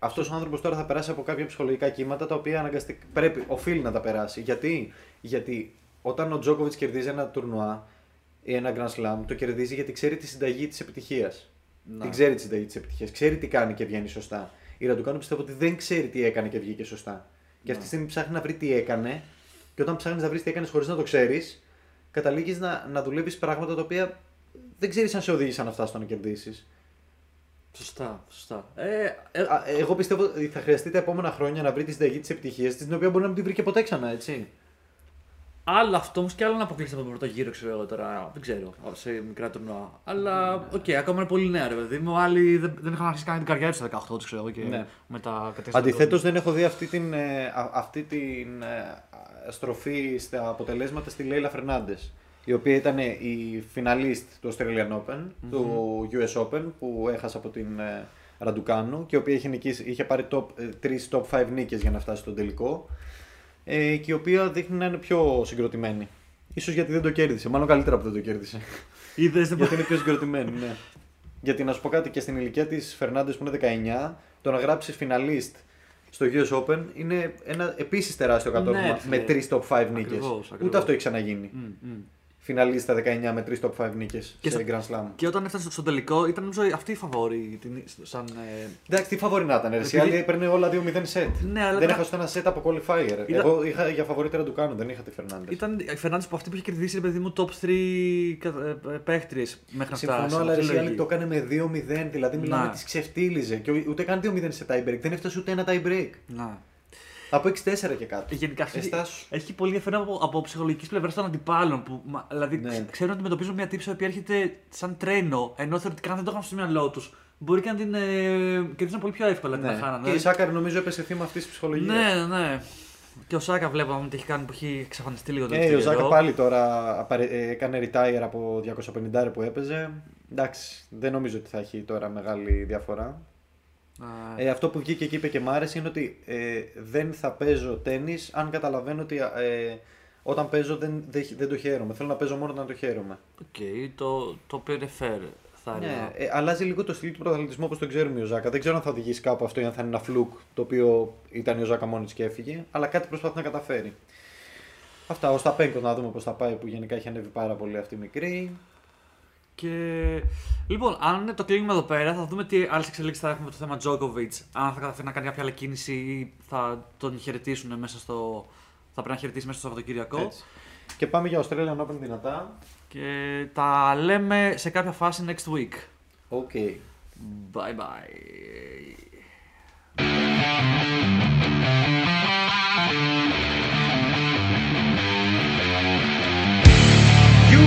Ε, Αυτός ο άνθρωπος τώρα θα περάσει από κάποια ψυχολογικά κύματα τα οποία αναγκαστικά πρέπει, οφείλει να τα περάσει. Γιατί, γιατί όταν ο Τζόκοβιτς κερδίζει ένα τουρνουά ή ένα Grand Slam, το κερδίζει γιατί ξέρει τη συνταγή της επιτυχίας. Ναι. Την ξέρει τη συνταγή της επιτυχίας. Ξέρει τι κάνει και βγαίνει σωστά. Η Ραντουκάνου πιστεύω ότι δεν ξέρει τι έκανε και βγήκε σωστά. Και αυτή τη στιγμή ψάχνει να βρει τι έκανε. Και όταν ψάχνεις να βρεις τι έκανες χωρίς να το ξέρεις, καταλήγεις να, να δουλεύεις πράγματα τα οποία δεν ξέρεις αν σε οδήγησαν αυτά στο να κερδίσεις. Σωστά, σωστά. Ε, ε, Α, Εγώ πιστεύω ότι θα χρειαστεί τα επόμενα χρόνια να βρει τη συνταγή της επιτυχίας της, την οποία μπορεί να μην την βρει και ποτέ ξανά, έτσι. άλλο αυτό όμως και άλλο να αποκλείσει από τον πρώτο γύρο, ξέρω εγώ τώρα. Δεν ξέρω, σε μικρά τουρνουά. Αλλά οκ, ακόμα είναι πολύ νέα, ρε παιδί μου. Άλλοι δεν, δεν είχαν αρχίσει καν την καριέρα τους στα 18 τους, ξέρω εγώ. Και Ναι. μετά κατέστησαν Αντιθέτως, δεν έχω δει αυτή την, ε, α- αυτή την ε, α, στροφή στα αποτελέσματα στη Λέιλα Φερνάντες. Η οποία ήταν η φιναλίστ του Australian Open, του US Open, που έχασε από την ε, Ραντουκάνου και η οποία είχε, νικήσει, είχε πάρει top, ε, τρεις top 5 νίκες για να φτάσει στον τελικό. Ε, και η οποία δείχνει να είναι πιο συγκροτημένη. Ίσως γιατί δεν το κέρδισε, μάλλον καλύτερα που δεν το κέρδισε. Είδες δεν Γιατί είναι πιο συγκροτημένη, ναι. Γιατί να σου πω κάτι και στην ηλικία της Φερνάντες που είναι 19, το να γράψει φιναλίστ στο US Open είναι ένα επίσης τεράστιο κατόρθωμα Ναι, με φίλε. 3 top 5 νίκες. Ακριβώς, Ούτε ακριβώς. αυτό έχει ξαναγίνει. Μμ, μμ. Φιναλίστ στα 19 με 3 top 5 νίκες Και σε στο- Grand Slam. Και όταν έφτασε στο τελικό, ήταν νομίζω αυτή η φαβόρη. την- Σαν, ε, Εντάξει, τι φαβορή να ήταν. Ρε. Οι Επειδή- άλλοι έπαιρνε όλα 2-0 set. Ναι, αλλά δεν ήταν- έχασε ούτε ένα set από qualifier. Ήταν- Εγώ είχα για φαβορήτερα του κάνω, δεν είχα τη Φερνάντες. ήταν η Φερνάνδη που αυτή που είχε κερδίσει, ρε παιδί μου, top 3 παίχτριες μέχρι να φτάσει. Συμφωνώ, αλλά αυτή ρε, η οι άλλοι λογική. το έκανε με 2-0. Δηλαδή μιλάμε, Να. τη ξεφτύλιζε. Και ούτε καν 2-0 σε tie break. Δεν έφτασε ούτε ένα tie break. Να. Από 6-4 και κάτω. Γενικά αυτή Εστάσου. έχει πολύ ενδιαφέρον από, από ψυχολογικής πλευράς των αντιπάλων. Που, μα- δηλαδή Ναι. ξε- ξέρουν ότι αντιμετωπίζουν μια τύψη που έρχεται σαν τρένο, ενώ θεωρητικά δεν το είχαν στο μυαλό τους μπορεί και να την ε, κερδίσουν πολύ πιο εύκολα την Ναι. χάνανε. Και η Σάκαρη νομίζω έπεσε θύμα αυτής της ψυχολογίας. Ναι, ναι. Και ο Σάκα βλέπαμε ότι έχει κάνει που έχει εξαφανιστεί λίγο το Ε, ο τελευταίο Ζάκα καιρό. πάλι τώρα απαρε- ε, έκανε retire από 250 που έπαιζε. Εντάξει, δεν νομίζω ότι θα έχει τώρα μεγάλη διαφορά. Α, Ε, αυτό που βγήκε και είπε και μ' άρεσε είναι ότι ε, δεν θα παίζω τένις αν καταλαβαίνω ότι ε, όταν παίζω δεν, δεν, δεν το χαίρομαι. Θέλω να παίζω μόνο όταν το χαίρομαι. Οκ, το, το οποίο είναι fair, θα έλεγα. Ναι, ε, αλλάζει λίγο το στυλ του πρωταθλητισμού όπως τον ξέρουμε Οσάκα. Δεν ξέρω αν θα οδηγήσει κάπου αυτό ή αν θα είναι ένα fluke το οποίο ήταν Οσάκα μόνη της και έφυγε. Αλλά κάτι προσπαθεί να καταφέρει. Αυτά. Οσταπένκο να δούμε πώς θα πάει που γενικά έχει ανέβει πάρα πολύ αυτή η μικρή. Και λοιπόν, αν το κλείνουμε εδώ πέρα, θα δούμε τι άλλες εξελίξεις θα έχουμε με το θέμα Djokovic. Αν θα καταφέρει να κάνει κάποια άλλη κίνηση ή θα τον χαιρετήσουν μέσα στο. Θα πρέπει να χαιρετήσει μέσα στο Σαββατοκύριακο. Έτσι. Και πάμε για Australian Open δυνατά. Και τα λέμε σε κάποια φάση next week. OK. Bye bye.